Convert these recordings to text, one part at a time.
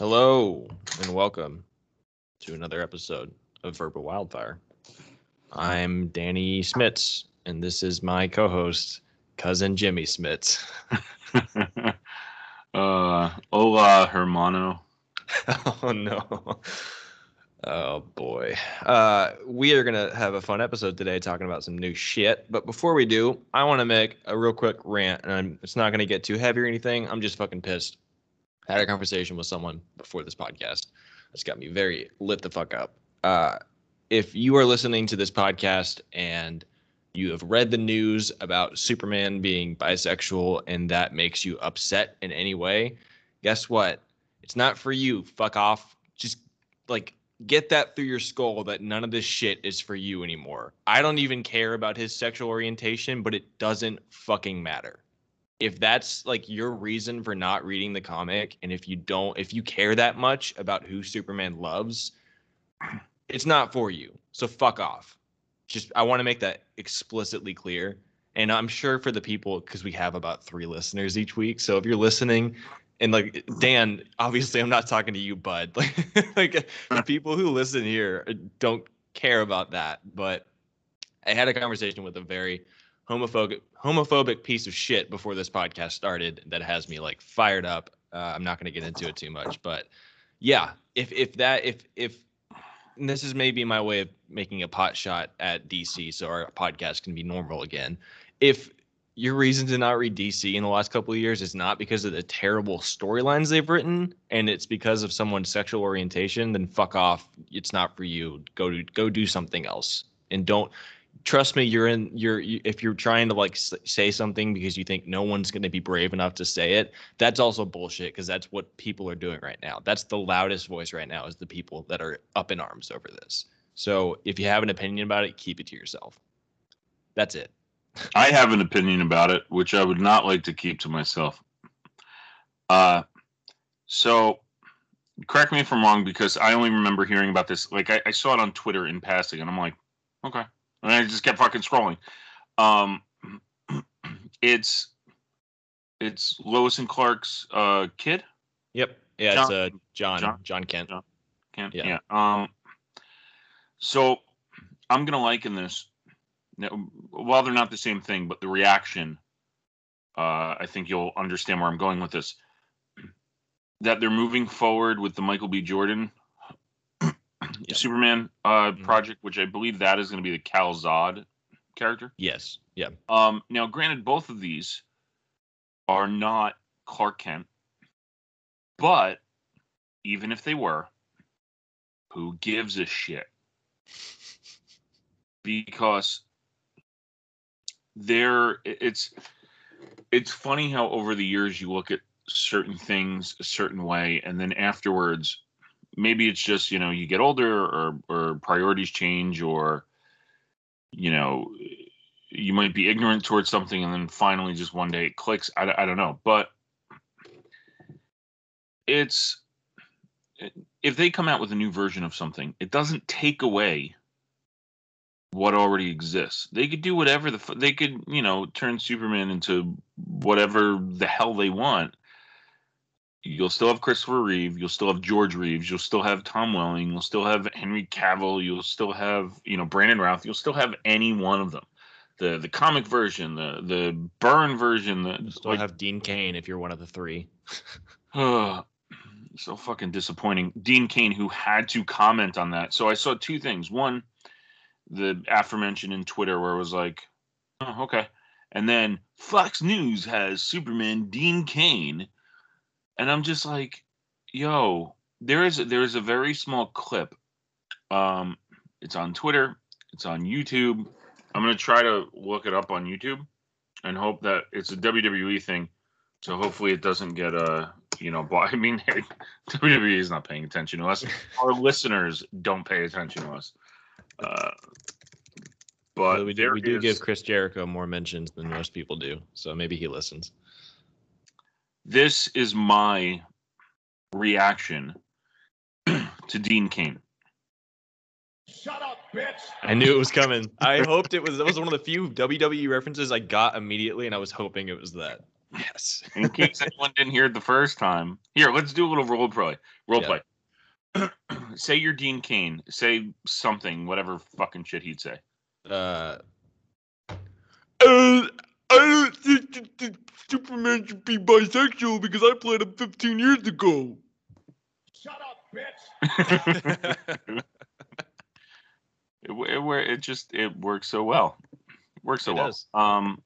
Hello and welcome to another episode of Verbal Wildfire. I'm Danny Smits, and this is my co-host, cousin Jimmy Smits. uh, hola, hermano. oh no. Oh boy. Uh, we are gonna have a fun episode today talking about some new shit. But before we do, I want to make a real quick rant, and I'm, it's not gonna get too heavy or anything. I'm just fucking pissed. Had a conversation with someone before this podcast. It's got me very lit the fuck up. Uh, if you are listening to this podcast and you have read the news about Superman being bisexual and that makes you upset in any way, guess what? It's not for you. Fuck off. Just like get that through your skull that none of this shit is for you anymore. I don't even care about his sexual orientation, but it doesn't fucking matter. If that's like your reason for not reading the comic, and if you don't, if you care that much about who Superman loves, it's not for you. So fuck off. Just, I want to make that explicitly clear. And I'm sure for the people, because we have about three listeners each week. So if you're listening and like Dan, obviously I'm not talking to you, bud. Like, like the people who listen here uh, don't care about that. But I had a conversation with a very homophobic homophobic piece of shit before this podcast started that has me like fired up. Uh, I'm not going to get into it too much, but yeah, if if that if if this is maybe my way of making a pot shot at DC, so our podcast can be normal again. If your reason to not read DC in the last couple of years is not because of the terrible storylines they've written and it's because of someone's sexual orientation, then fuck off. It's not for you. Go to go do something else. And don't trust me, you're in you're you, if you're trying to like say something because you think no one's going to be brave enough to say it, that's also bullshit because that's what people are doing right now. That's the loudest voice right now is the people that are up in arms over this. So, if you have an opinion about it, keep it to yourself. That's it. I have an opinion about it, which I would not like to keep to myself. Uh, so correct me if I'm wrong because I only remember hearing about this. Like I, I, saw it on Twitter in passing, and I'm like, okay, and I just kept fucking scrolling. Um, it's it's Lois and Clark's uh kid. Yep. Yeah, John, it's uh John John, John Kent. John Kent. Yeah. yeah. Um. So I'm gonna liken this now, while they're not the same thing, but the reaction, uh, I think you'll understand where I'm going with this. That they're moving forward with the Michael B. Jordan Superman uh, mm-hmm. project, which I believe that is going to be the Val Zod character. Yes. Yeah. Um, now, granted, both of these are not Clark Kent, but even if they were, who gives a shit? Because there it's it's funny how over the years you look at certain things a certain way and then afterwards maybe it's just you know you get older or or priorities change or you know you might be ignorant towards something and then finally just one day it clicks i, I don't know but it's if they come out with a new version of something it doesn't take away what already exists. They could do whatever the they could, you know, turn Superman into whatever the hell they want. You'll still have Christopher Reeve, you'll still have George Reeves, you'll still have Tom Welling, you'll still have Henry Cavill, you'll still have, you know, Brandon Routh, you'll still have any one of them. The the comic version, the the Byrne version, the you'll still like, have Dean Cain if you're one of the three. uh, so fucking disappointing. Dean Cain, who had to comment on that. So I saw two things. One, the aforementioned in Twitter where it was like, oh, okay. And then Fox News has Superman Dean Cain. And I'm just like, yo, there is there is a very small clip. Um, it's on Twitter, it's on YouTube. I'm gonna try to look it up on YouTube and hope that it's a WWE thing. So hopefully it doesn't get uh you know, I mean, WWE is not paying attention to us. Our listeners don't pay attention to us. Uh, but well, we do, we do is, give Chris Jericho more mentions than most people do, so maybe he listens. This is my reaction to Dean Cain. Shut up, bitch! I knew it was coming. I hoped it was. That was one of the few WWE references I got immediately, and I was hoping it was that. Yes. In case anyone didn't hear it the first time. Here, let's do a little role play. Role Yeah. play. say you're Dean Cain. Say something, whatever fucking shit he'd say. Uh, uh, I don't think that that Superman should be bisexual because I played him 15 years ago. Shut up, bitch. it, it, it just it works so well. It works so It well. does. Um,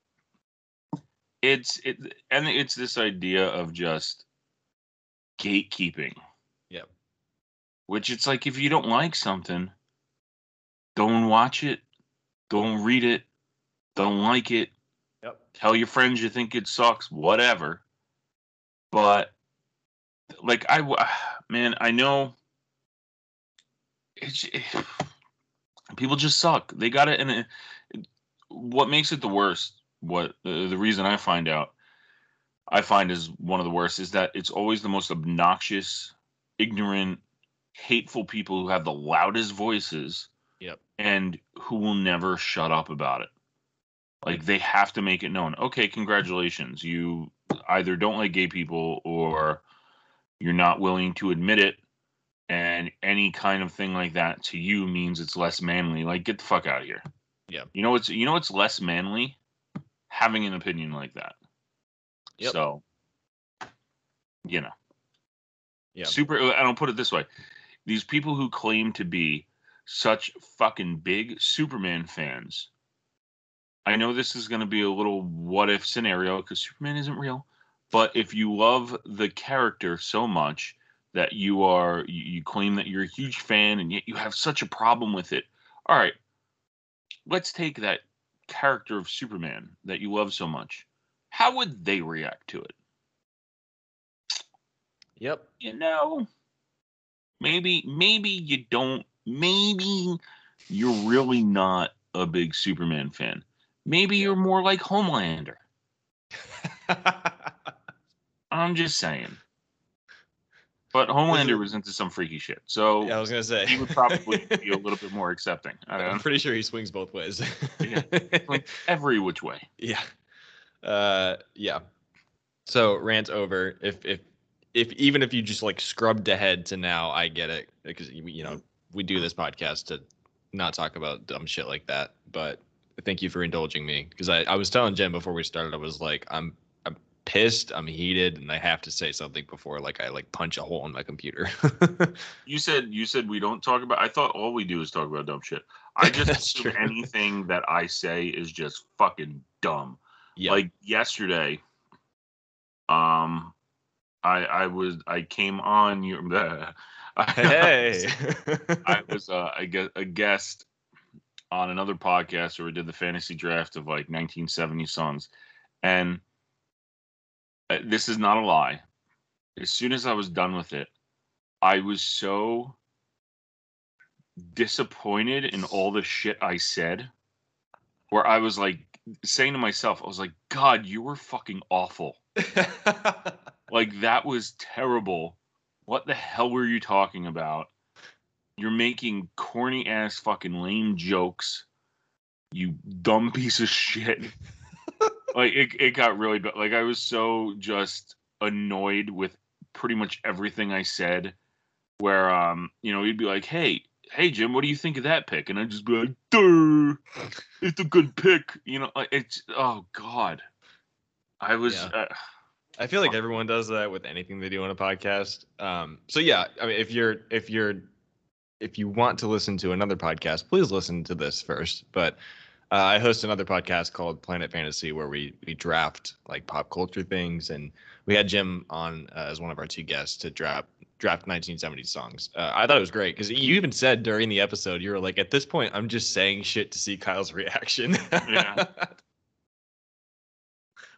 it's it and it's this idea of just gatekeeping. Yep. Which it's like if you don't like something, don't watch it, don't read it, don't like it. Tell your friends you think it sucks, whatever. But like I, man, I know. It's people just suck. They got it, and it, what makes it the worst? What the, the reason I find out, I find is one of the worst is that it's always the most obnoxious, ignorant, hateful people who have the loudest voices. Yep. And who will never shut up about it. Like they have to make it known. Okay, congratulations. You either don't like gay people or you're not willing to admit it and any kind of thing like that to you means it's less manly like get the fuck out of here Yeah. you know what's you know what's less manly having an opinion like that Yep. so you know Yeah. super uh, i don't put it this way these people who claim to be such fucking big superman fans i know this is going to be a little what if scenario because superman isn't real but if you love the character so much that you are you, you claim that you're a huge fan and yet you have such a problem with it all right let's take that character of superman that you love so much. How would they react to it? Yep. you know maybe maybe you don't maybe you're really not a big superman fan maybe you're more like homelander i'm just saying but homelander was into some freaky shit so yeah, I was gonna say he would probably be a little bit more accepting I I'm pretty sure he swings both ways. Yeah. like every which way Yeah. Uh yeah. So rant over. If if if even if you just like scrubbed ahead to now, I get it because you know we do this podcast to not talk about dumb shit like that. But thank you for indulging me because I I was telling Jen before we started, I was like I'm I'm pissed, I'm heated, and I have to say something before like I like punch a hole in my computer. you said you said we don't talk about i thought all we do is talk about dumb shit i just assume true. anything that i say is just fucking dumb yeah. like yesterday um i i was i came on your hey. i was uh, I guess a guest on another podcast where we did the fantasy draft of like 1970 songs and uh, this is not a lie as soon as i was done with it i was so disappointed in all the shit i said where i was like saying to myself i was like god you were fucking awful like that was terrible. What the hell were you talking about? You're making corny ass fucking lame jokes. You dumb piece of shit. like it, it got really bad. Like I was so just annoyed with pretty much everything I said. Where um, you know, he'd be like, Hey, hey Jim, what do you think of that pick? And I'd just be like, Duh, it's a good pick. You know, it's oh god. I was Yeah. uh, I feel like everyone does that with anything they do on a podcast. Um, so yeah, I mean, if you're if you're if you want to listen to another podcast, please listen to this first. But uh, I host another podcast called Planet Fantasy where we we draft like pop culture things, and we had Jim on uh, as one of our two guests to draft draft 1970s songs. Uh, I thought it was great because you even said during the episode you were like, at this point, I'm just saying shit to see Kyle's reaction. Yeah.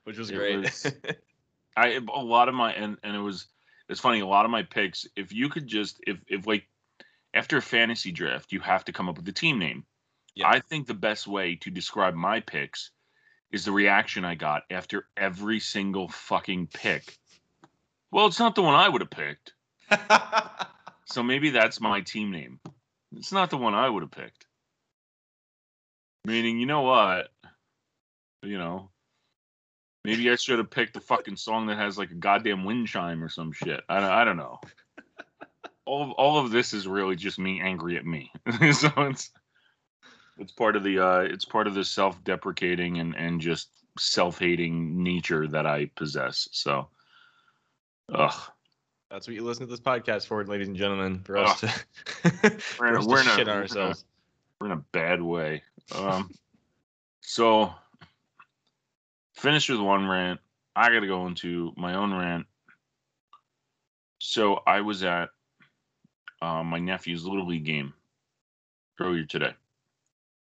Which was It great. was- I a lot of my and and it was it's funny a lot of my picks if you could just if if like after a fantasy draft you have to come up with a team name. Yeah. I think the best way to describe my picks is the reaction I got after every single fucking pick. Well, it's not the one I would have picked. So maybe that's my team name. It's not the one I would have picked. Meaning, you know what? You know, Maybe I should have picked a fucking song that has like a goddamn wind chime or some shit. I don't, I don't know. All of, all of this is really just me angry at me. so it's it's part of the uh it's part of the self-deprecating and and just self-hating nature that I possess. So ugh. That's what you listen to this podcast for, ladies and gentlemen, for us to, We're in us we're to in a- shit a- ourselves. we're in a bad way. Um, so finish with one rant. I got to go into my own rant. So I was at uh, my nephew's little league game earlier today.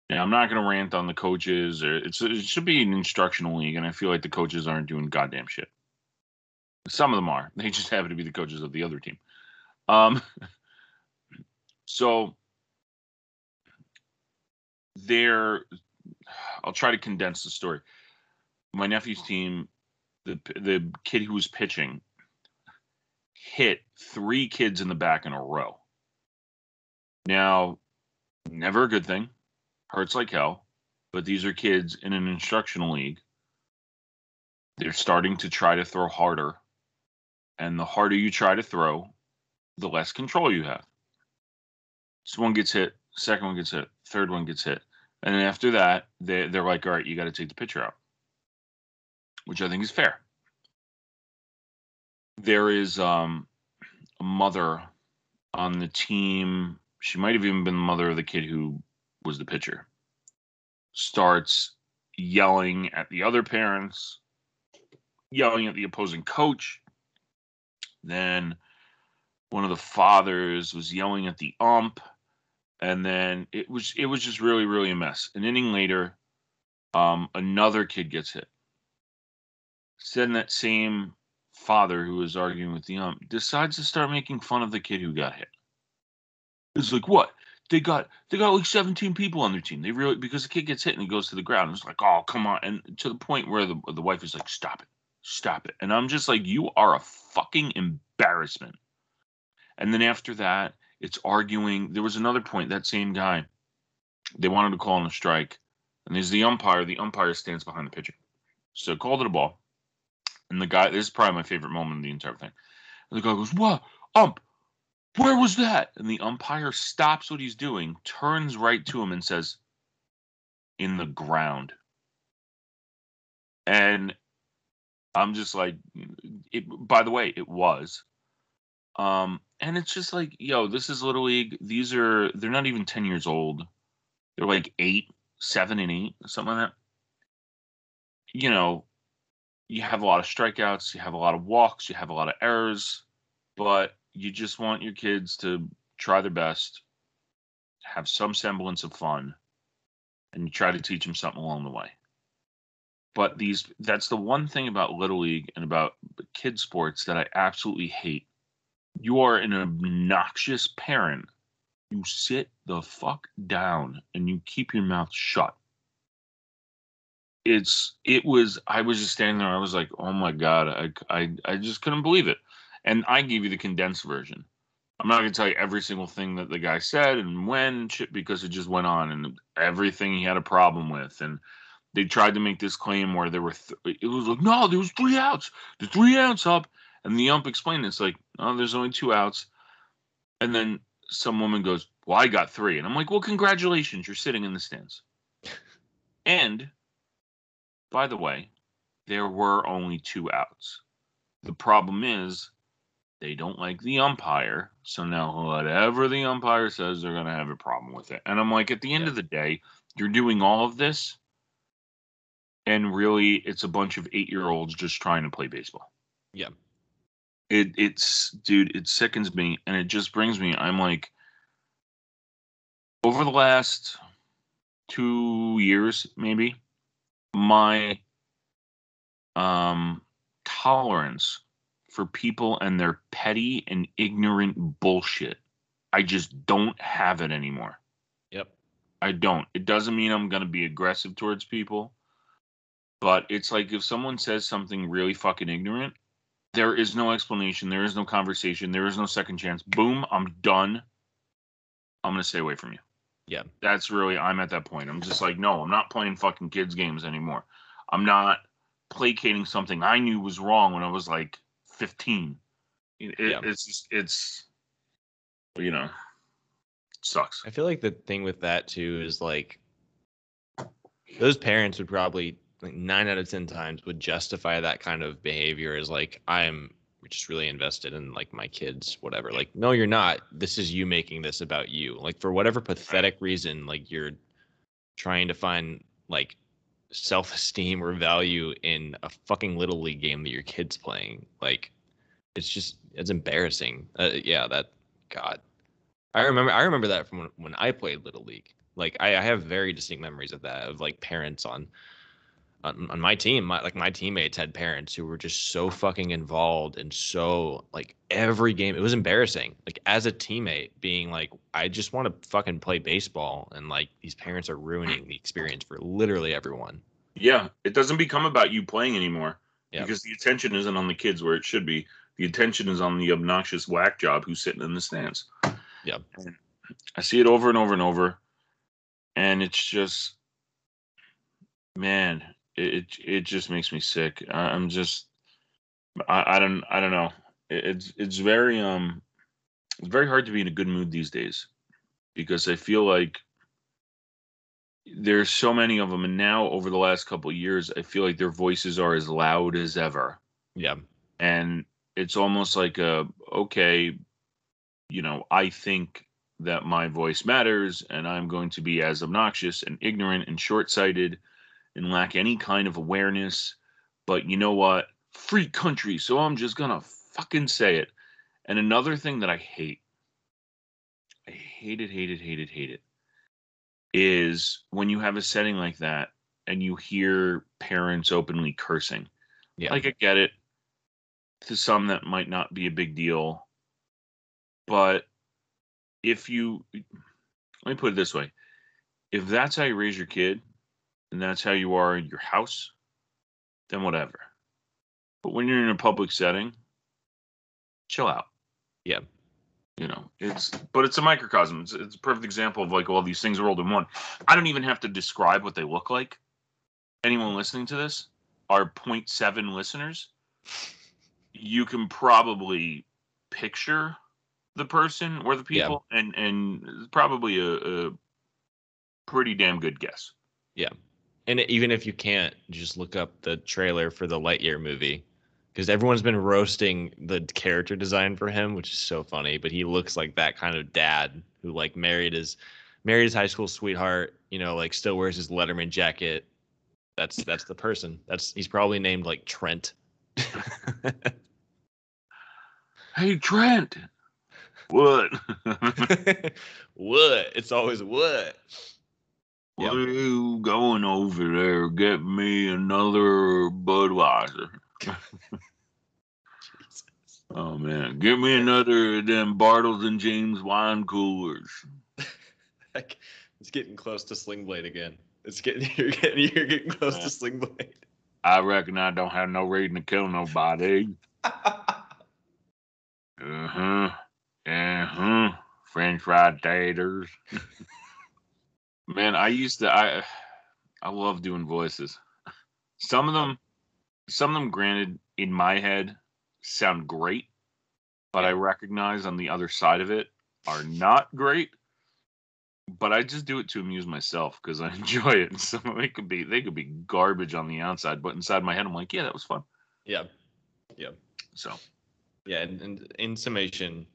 Now I'm not going to rant on the coaches. Or it's it should be an instructional league, and I feel like the coaches aren't doing goddamn shit. Some of them are. They just happen to be the coaches of the other team. Um, so there I'll try to condense the story. My nephew's team, the the kid who was pitching hit three kids in the back in a row. Now, never a good thing. Hurts like hell, but these are kids in an instructional league. They're starting to try to throw harder, and the harder you try to throw, the less control you have. So one gets hit, second one gets hit, third one gets hit. And then after that, they, they're like, all right, you got to take the pitcher out, which I think is fair. There is um, a mother on the team. She might have even been the mother of the kid who was the pitcher. Starts yelling at the other parents, yelling at the opposing coach. Then one of the fathers was yelling at the ump and then it was it was just really really a mess. An inning later, um, another kid gets hit. Then that same father who was arguing with the ump decides to start making fun of the kid who got hit. It's like what they got they got like 17 people on their team. They really because the kid gets hit and he goes to the ground. It's like oh come on, and to the point where the the wife is like stop it, stop it, and I'm just like you are a fucking embarrassment. And then after that, it's arguing. There was another point. That same guy, they wanted to call in a strike, and there's the umpire. The umpire stands behind the pitcher, so called it a ball. And the guy, this is probably my favorite moment in the entire thing. And the guy goes, "What ump? Where was that?" And the umpire stops what he's doing, turns right to him, and says, "In the ground." And I'm just like, it, by the way, it was. Um, and it's just like, yo, this is Little League. These are, they're not even 10 years old. They're like eight, seven, and eight, something like that. You know, you have a lot of strikeouts, you have a lot of walks, you have a lot of errors, but you just want your kids to try their best, have some semblance of fun, and you try to teach them something along the way. But these, that's the one thing about Little League and about kid sports that I absolutely hate you are an obnoxious parent. You sit the fuck down and you keep your mouth shut. It's it was I was just standing there. I was like, oh my god, I I I just couldn't believe it. And I gave you the condensed version. I'm not gonna tell you every single thing that the guy said and when shit because it just went on and everything he had a problem with and they tried to make this claim where there were th- it was like no there was three outs the three outs up and the ump explained it's like, oh, there's only two outs. And then some woman goes, Well, I got three. And I'm like, Well, congratulations, you're sitting in the stands. and by the way, there were only two outs. The problem is they don't like the umpire. So now whatever the umpire says, they're gonna have a problem with it. And I'm like, at the end Yeah. of the day, you're doing all of this, and really it's a bunch of eight year olds just trying to play baseball Yeah. it it's dude it sickens me and it just brings me i'm like over the last two years maybe my um tolerance for people and their petty and ignorant bullshit i just don't have it anymore Yep. I don't. It doesn't mean I'm going to be aggressive towards people. But it's like if someone says something really fucking ignorant, there is no explanation. There is no conversation. There is no second chance. Boom, I'm done. I'm going to stay away from you. Yeah. That's really, I'm at that point. I'm just like, no, I'm not playing fucking kids' games anymore. I'm not placating something I knew was wrong when I was like 15. It, Yeah. It's just it's you know sucks. I feel like the thing with that too is like those parents would probably like nine out of ten times would justify that kind of behavior as like I'm just really invested in like my kids, whatever. Like, no, you're not. This is you making this about you. Like for whatever pathetic reason, like you're trying to find like self-esteem or value in a fucking little league game that your kid's playing. Like it's just it's embarrassing. Uh, yeah, that God. I remember I remember that from when, when I played little league. Like I, I have very distinct memories of that of like parents on on, on my team. My, like my teammates had parents who were just so fucking involved and so like every game. It was embarrassing. Like as a teammate, being like, I just want to fucking play baseball, and like these parents are ruining the experience for literally everyone. Yeah, it doesn't become about you playing anymore Yeah. because the attention isn't on the kids where it should be. The attention is on the obnoxious whack job who's sitting in the stands. Yeah. I see it over and over and over, and it's just, man, it it, just makes me sick. I'm just, I, I don't I don't know. It, it's it's very um, it's very hard to be in a good mood these days because I feel like there's so many of them and now over the last couple of years i feel like their voices are as loud as ever Yeah. and it's almost like a okay you know i think that my voice matters and i'm going to be as obnoxious and ignorant and short-sighted and lack any kind of awareness but you know what free country so i'm just gonna fucking say it and another thing that i hate i hate it hate it hate it hate it is when you have a setting like that and you hear parents openly cursing. Yeah. Like I get it. To some that might not be a big deal. But if you let me put it this way. If that's how you raise your kid and that's how you are in your house, then whatever. But when you're in a public setting, chill out Yeah. you know it's but it's a microcosm it's, it's a perfect example of like all these things rolled in one i don't even have to describe what they look like anyone listening to this our 0.7 listeners you can probably picture the person or the Yeah. people and and probably a, a pretty damn good guess And even if you can't, just look up the trailer for the Lightyear movie because everyone's been roasting the character design for him, which is so funny. But he looks like that kind of dad who like married his married his high school sweetheart. You know, like still wears his Letterman jacket. That's that's the person. That's he's probably named like Trent. hey trent what what? It's always what? What are you going over there get me another budweiser Oh man, give me another of them Bartles and Jaymes wine coolers. It's getting close to Sling Blade again. It's getting you're getting you're getting close Yeah. to Sling Blade. I reckon I don't have no reason to kill nobody. Uh huh. Uh huh. French fried taters. Man, I used to. I I love doing voices. Some of them, some of them, granted, in my head, sound great, but I recognize on the other side of it are not great. But I just do it to amuse myself because I enjoy it. And some of it could be they could be garbage on the outside, but inside my head I'm like, yeah, that was fun. yeah. Yeah. So Yeah, and, and in summation,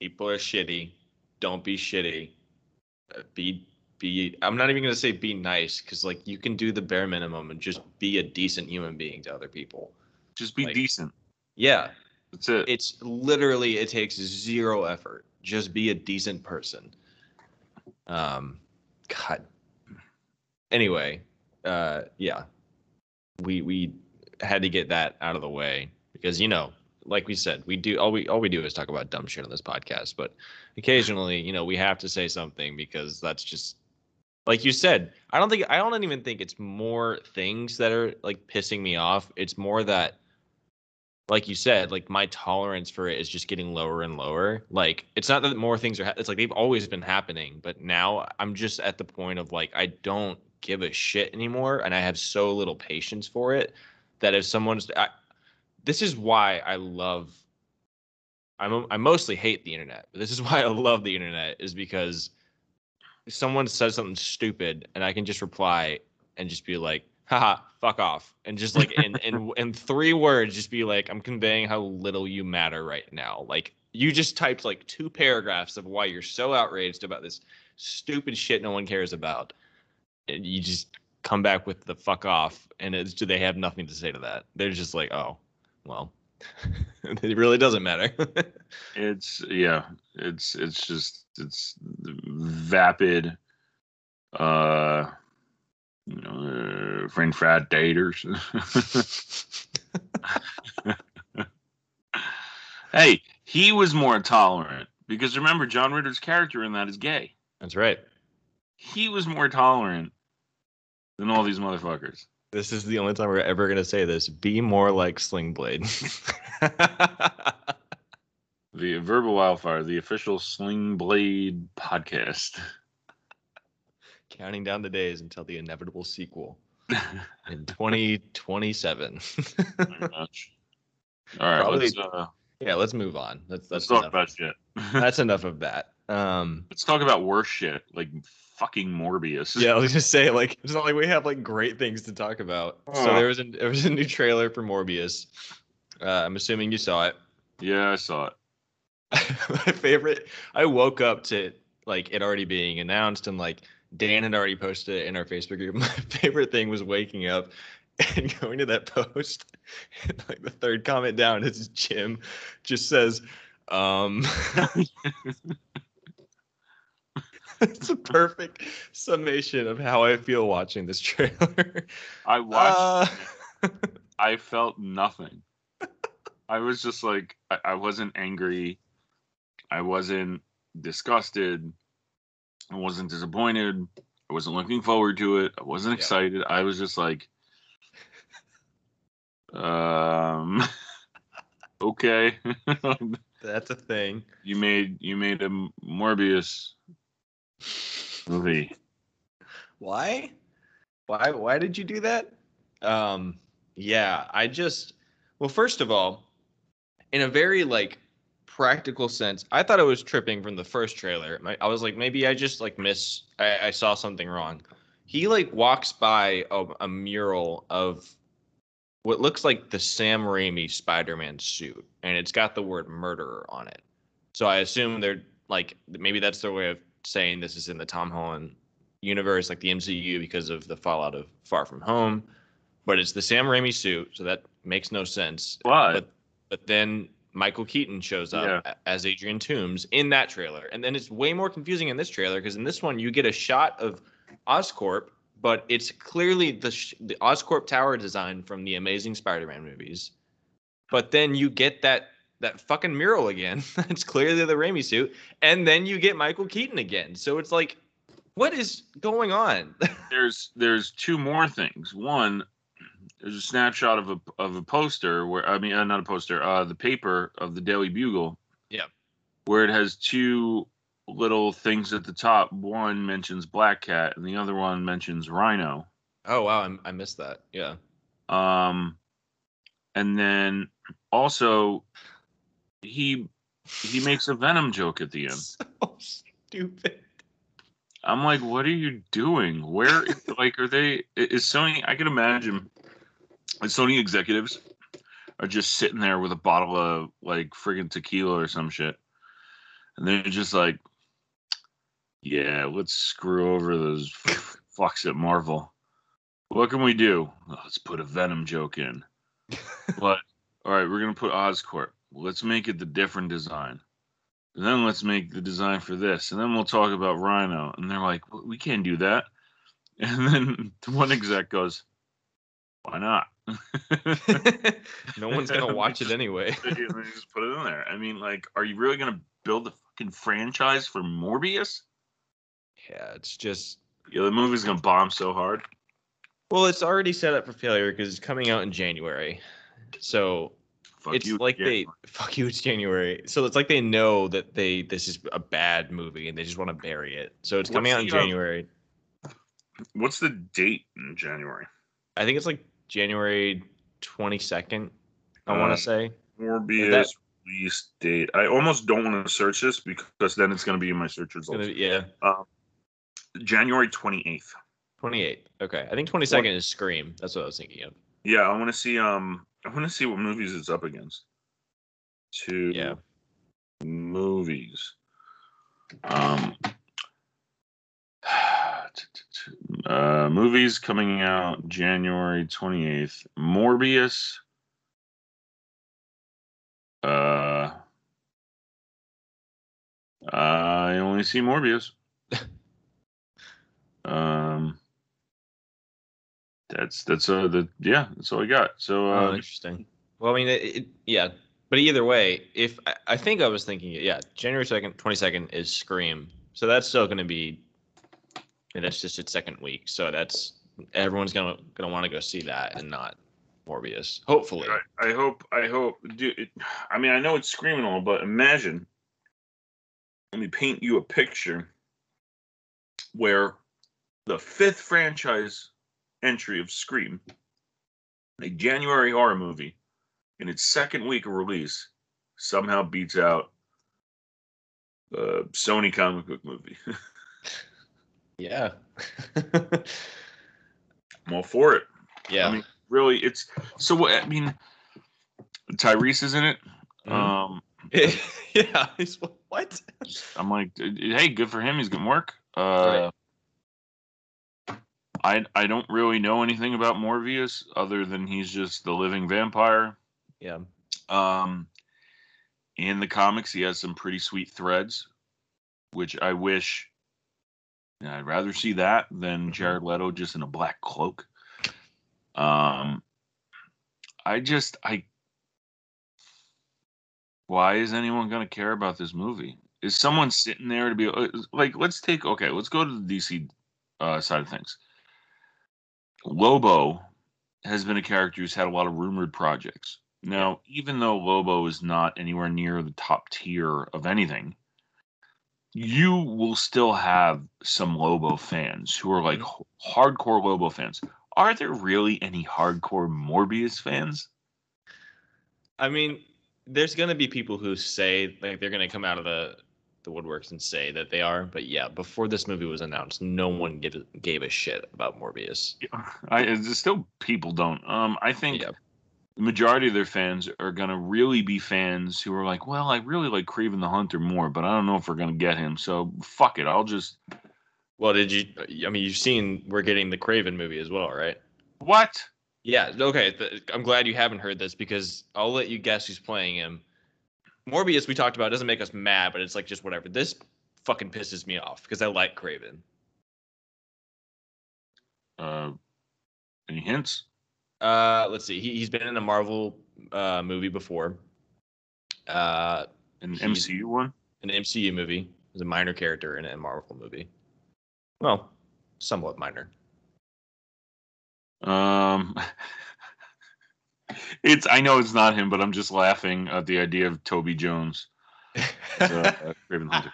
people are shitty. Don't be shitty. Uh, Be be. I'm not even gonna say be nice because like you can do the bare minimum and just be a decent human being to other people. just be Like- decent. Yeah, That's it. it's literally it takes zero effort. Just be a decent person. Um, God. Anyway, uh, yeah, we we had to get that out of the way because you know, like we said, we do all we all we do is talk about dumb shit on this podcast, but occasionally, you know, we have to say something because that's just like you said. I don't think I don't even think it's more things that are like pissing me off. It's more that like you said, like my tolerance for it is just getting lower and lower. Like it's not that more things are. Ha- it's like they've always been happening, but now I'm just at the point of like I don't give a shit anymore, and I have so little patience for it that if someone's I, this is why I love I'm I mostly hate the internet, but this is why I love the internet is because someone says something stupid and I can just reply and just be like, haha, fuck off. And just like in in in three words, just be like, I'm conveying how little you matter right now. Like you just typed like two paragraphs of why you're so outraged about this stupid shit no one cares about. And you just come back with the fuck off and it's do they have nothing to say to that. They're just like, oh, well. it really doesn't matter. It's yeah, it's it's just it's vapid, uh, you know, uh, friend frat daters. hey, he was more tolerant because remember, John Ritter's character in that is gay. That's right. He was more tolerant than all these motherfuckers. This is the only time we're ever gonna say this. Be more like Sling Blade. Verbal Wildfire, the official Sling Blade podcast. Counting down the days until the inevitable sequel in 2027. Very much. All right, Probably- let's, uh, yeah, let's move on. That's let's that's talk enough. about shit. that's enough of that. Um, let's talk about worse shit, like fucking Morbius. yeah, I was just say like it's not like we have like great things to talk about. So there was a there was a new trailer for Morbius. Uh, I'm assuming you saw it. Yeah, I saw it. my favorite i woke up to like it already being announced and like dan had already posted it in our facebook group my favorite thing was waking up and going to that post and like the third comment down is jim just says um it's a perfect summation of how i feel watching this trailer I watched. Uh, I felt nothing. I was just like, I, I wasn't angry. I wasn't disgusted. I wasn't disappointed. I wasn't looking forward to it. I wasn't Yeah. excited. I was just like, um, okay. that's a thing you made you made a Morbius movie. Why? Why why did you do that? Um yeah, I just well first of all, in a very like practical sense, I thought it was tripping from the first trailer. I was like maybe I just like miss I, I saw something wrong. He like walks by a, a mural of what looks like the Sam Raimi Spider-Man suit and it's got the word murderer on it. So I assume they're like maybe that's their way of saying this is in the Tom Holland universe, like the MCU, because of the fallout of Far From Home. But it's the Sam Raimi suit, so that makes no sense. But, But but then Michael Keaton shows up Yeah. as Adrian Toomes in that trailer, and then it's way more confusing in this trailer because in this one you get a shot of Oscorp, but it's clearly the sh- the Oscorp tower design from the Amazing Spider-Man movies. But then you get that that fucking mural again. it's clearly the Raimi suit, and then you get Michael Keaton again. So it's like, what is going on? there's there's two more things. One, there's a snapshot of a of a poster where I mean uh, not a poster, uh the paper of the Daily Bugle. Yeah. Where it has two little things at the top. One mentions Black Cat and the other one mentions Rhino. oh wow, I, I missed that. Yeah. Um and then also he he makes a Venom joke at the end. So stupid. I'm like, what are you doing? Where, like, are they? Is Sony? I can imagine, the Sony executives are just sitting there with a bottle of like friggin' tequila or some shit, and they're just like, yeah, let's screw over those fucks at Marvel. What can we do? "Oh, let's put a Venom joke in. but all right, we're gonna put Oscorp. Let's make it the different design. And then let's make the design for this, and then we'll talk about Rhino. And they're like, we can't do that. And then one exec goes, why not? no one's gonna watch it anyway. just put it in there. I mean, like, are you really gonna build a fucking franchise for Morbius? Yeah, it's just Yeah, the movie's gonna bomb so hard. well, it's already set up for failure because it's coming out in January. So Fuck it's you. like yeah. they fuck you. It's January, so it's like they know that they this is a bad movie and they just want to bury it. So it's coming What's out in the, uh, January. What's the date in January? I think it's like January 22nd. I want to say. Morbius that- release date. I almost don't want to search this because then it's going to be in my search results. be, yeah, January 28th. 28th. Okay, I think 22nd is Scream. That's what I was thinking of. Yeah, I want to see. Um, I want to see what movies it's up against. Two Yeah. movies. Um, uh, movies coming out January 28th. Morbius. Uh, I only see Morbius. um, that's that's uh the yeah that's all I got. So Oh, uh, interesting. Well, I mean, it, it, yeah, but either way, if I, I think I was thinking, yeah, January 2nd, 22nd is Scream. So that's still going to be, and that's just its second week. So that's everyone's gonna gonna want to go see that and not Morbius. Hopefully, I, I hope I hope dude, it, I mean I know it's screaming all, but imagine let me paint you a picture where the fifth franchise entry of Scream, a January horror movie, in its second week of release, somehow beats out a Sony comic book movie. yeah, I'm all for it. yeah. I mean, really, it's so. What I mean, Tyrese is in it. Mhm. Um, yeah. he's- What? I'm like, hey, good for him. He's getting work. Uh, I I don't really know anything about Morbius other than he's just the living vampire. Yeah. Um, in the comics, he has some pretty sweet threads, which I wish. I'd rather see that than Mhm. Jared Leto just in a black cloak. Um, I just I. Why is anyone going to care about this movie? Is someone sitting there to be uh, like, let's take okay, let's go to the DC uh, side of things. Lobo has been a character who's had a lot of rumored projects. Now, even though Lobo is not anywhere near the top tier of anything, you will still have some Lobo fans who are like h- hardcore Lobo fans. Are there really any hardcore Morbius fans? I mean, there's gonna be people who say like they're gonna come out of the the woodworks and say that they are, but yeah, before this movie was announced, no one gave gave a shit about Morbius. I it's still people don't. Um, I think Yeah. The majority of their fans are gonna really be fans who are like, well, I really like Kraven the Hunter more, but I don't know if we're gonna get him. So fuck it, I'll just Well, did you? I mean, you've seen we're getting the Kraven movie as well, right? what? Yeah. Okay. Th- I'm glad you haven't heard this because I'll let you guess who's playing him. Morbius we talked about doesn't make us mad, but it's like just whatever. This fucking pisses me off because I like Kraven. Uh, any hints? Uh, let's see. He he's been in a Marvel uh movie before. Uh, An MCU one? an MCU movie. He's a minor character in a Marvel movie. Well, somewhat minor. Um, it's I know it's not him, but I'm just laughing at the idea of Toby Jones, as, uh, Hunter.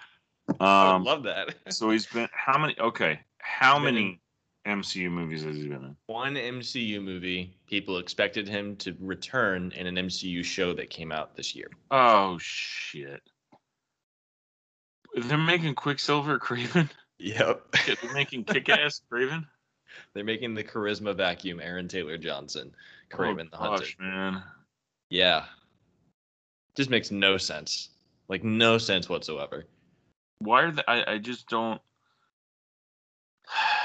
I Um, would love that. so he's been how many? Okay, how many MCU movies has he been in? One MCU movie. People expected him to return in an MCU show that came out this year. Oh shit! They're making Quicksilver Kraven. Yep. They're making Kick-Ass Kraven. They're making the charisma vacuum Aaron Taylor Johnson, Kraven the oh, Hunter. gosh, man. Yeah. Just makes no sense. Like no sense whatsoever. Why are they? I, I just don't.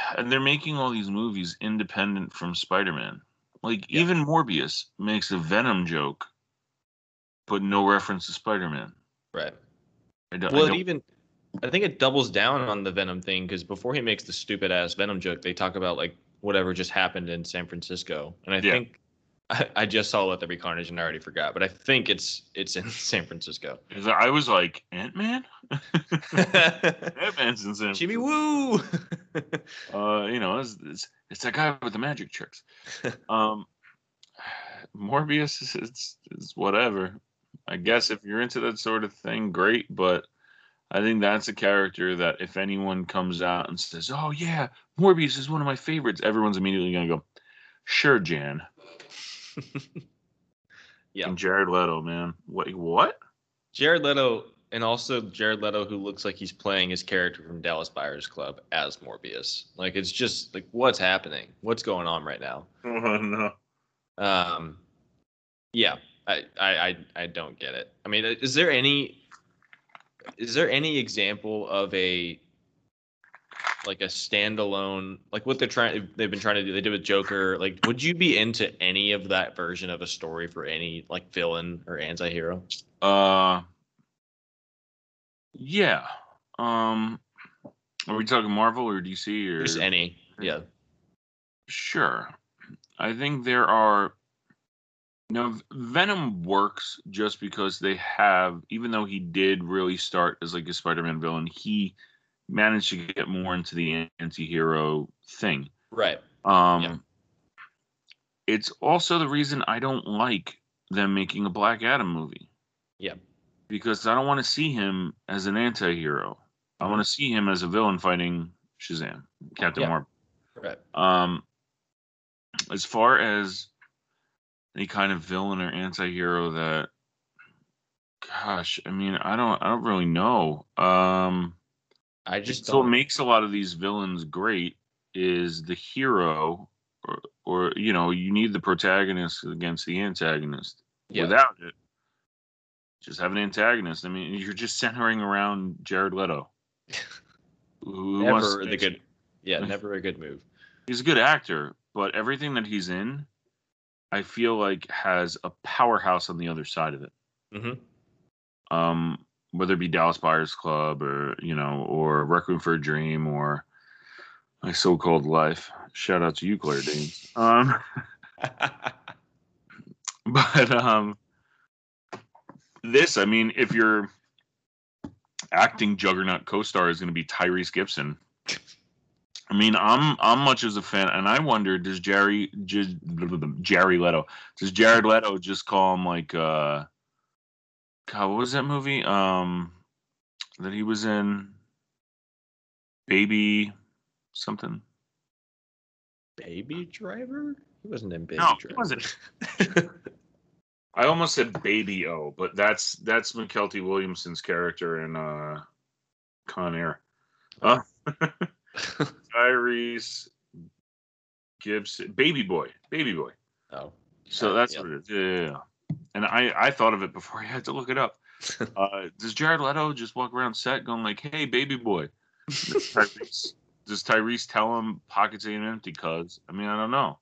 And they're making all these movies independent from Spider-Man. Like Yeah. even Morbius makes a Venom joke, but no reference to Spider-Man. Right. I don't, I Well, it don't- even I think it doubles down on the Venom thing because before he makes the stupid ass Venom joke, they talk about like whatever just happened in San Francisco, and I Yeah. think I, I just saw Let There Be Carnage and I already forgot, but I think it's it's in San Francisco. Is I was like Ant Man. Ant Man's in San Jimmy Woo! Uh, you know, it's, it's it's that guy with the magic tricks. Um, Morbius is it's, it's whatever. I guess if you're into that sort of thing, great. But I think that's a character that if anyone comes out and says, "Oh yeah, Morbius is one of my favorites," everyone's immediately gonna go, "Sure, Jan." Yeah. And Jared Leto, man. What? What? Jared Leto, and also Jared Leto, who looks like he's playing his character from Dallas Buyers Club as Morbius. Like it's just like what's happening? What's going on right now? Oh no. Um, yeah, I, I, I, I don't get it. I mean, is there any, is there any example of a, like a standalone, like what they're trying, they've been trying to do, they did with Joker. Like, would you be into any of that version of a story for any like villain or anti-hero? Uh. Yeah. Um. Are we talking Marvel or DC or Just any, yeah. Sure. I think there are. No, Venom works just because they have, even though he did really start as like a Spider Man villain, he managed to get more into the anti hero thing. Right. Um, Yeah. It's also the reason I don't like them making a Black Adam movie. Yeah. Because I don't want to see him as an anti hero. I want to see him as a villain fighting Shazam, Captain Yeah. Marvel. Right. Um, as far as any kind of villain or anti-hero that, gosh, I mean, I don't, I don't really know. Um, I just so what makes a lot of these villains great is the hero, or, or you know, you need the protagonist against the antagonist. yeah. Without it, just have an antagonist. I mean, you're just centering around Jared Leto. who- never the good. Yeah, never a good move. he's a good actor, but everything that he's in, I feel like has a powerhouse on the other side of it. Mm-hmm. Um, whether it be Dallas Buyers Club or you know, or Requiem for a Dream or My So-Called Life. Shout out to you, Claire Danes. Um, but um, this, I mean, if your acting juggernaut co-star is going to be Tyrese Gibson, I mean, I'm I'm much as a fan, and I wonder does Jerry J- Jerry Leto does Jared Leto just call him like uh, God, what was that movie um that he was in? Baby something. Baby Driver? He wasn't in Baby No, he Driver. wasn't. I almost said Baby O, but that's that's Mykelti Williamson's character in uh, Con Air. Uh, Tyrese Gibson, Baby Boy, Baby Boy. oh. So that's yeah. what it is. Yeah, yeah, yeah. And I I thought of it before I had to look it up. Uh, does Jared Leto just walk around set going like, "Hey, Baby Boy"? Does Tyrese, does Tyrese tell him pockets ain't empty? Cause I mean I don't know.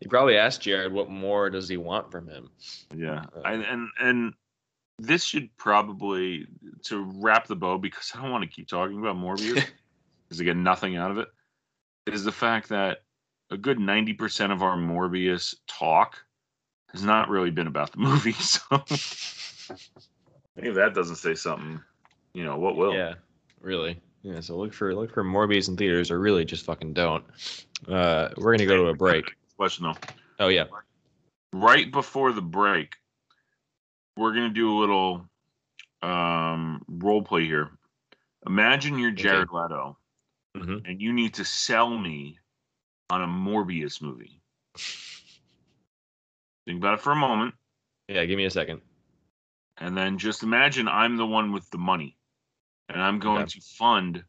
He probably asked Jared what more does he want from him. Yeah, Uh, I, and and this should probably to wrap the bow because I don't want to keep talking about Morbius because I get nothing out of it. Is the fact that a good ninety percent of our Morbius talk has not really been about the movie. So maybe that doesn't say something. You know what will? Yeah, really. Yeah, so look for look for Morbius in theaters, or really just fucking don't. Uh, we're gonna go to a break. Question though. Oh yeah, right before the break, we're gonna do a little um, role play here. Imagine you're Okay. Jared Leto, hmm and you need to sell me on a Morbius movie. Think about it for a moment, yeah. Give me a second. and then just imagine I'm the one with the money, and I'm going Okay. to fund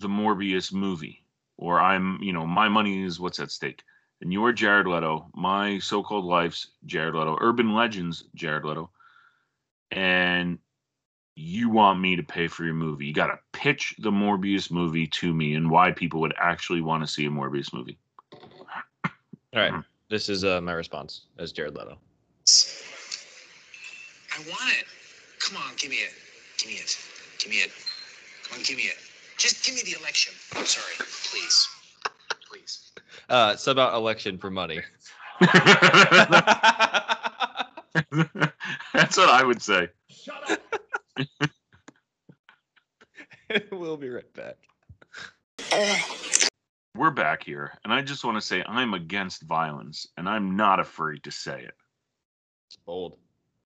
the Morbius movie, or I'm, you know, my money is what's at stake. And you're Jared Leto, my so-called life's Jared Leto, Urban Legends Jared Leto, and you want me to pay for your movie. You got to pitch the Morbius movie to me and why people would actually want to see a Morbius movie. All right, mm. This is uh, my response as Jared Leto. I want it. Come on, give me it. Give me it. Give me it. Come on, give me it. Just give me the election. I'm sorry. Please. Please. Uh, it's about election for money. That's what I would say. Shut up. we'll be right back. We're back here, and I just want to say I'm against violence, and I'm not afraid to say it. It's bold.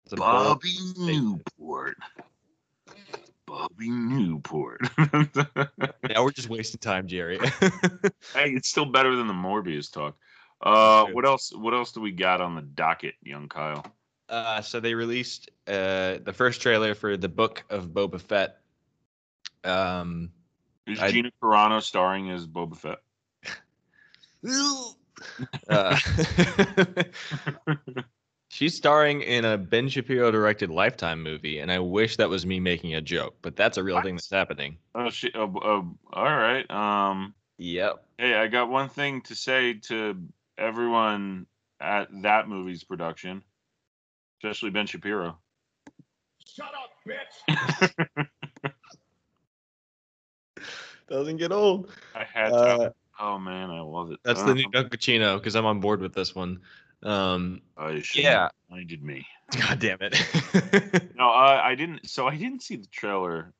It's a bold Bobby statement. Newport. Bobby Newport. Now we're just wasting time, Jerry. hey, it's still better than the Morbius talk. Uh, what else? What else do we got on the docket, young Kyle? Uh, so they released uh, the first trailer for the book of Boba Fett. Um, Is I- Gina Carano starring as Boba Fett? Uh, she's starring in a Ben Shapiro directed Lifetime movie, and I wish that was me making a joke, but that's a real thing that's happening. Oh shit! Uh, uh, all right. Um. Yep. Hey, I got one thing to say to everyone at that movie's production, especially Ben Shapiro. Shut up, bitch. Doesn't get old. I had to. Uh, oh man, I love it. that's the new Um, Dunkachino because I'm on board with this one. Um, I should yeah. reminded me. God damn it. No, uh, I didn't. So I didn't see the trailer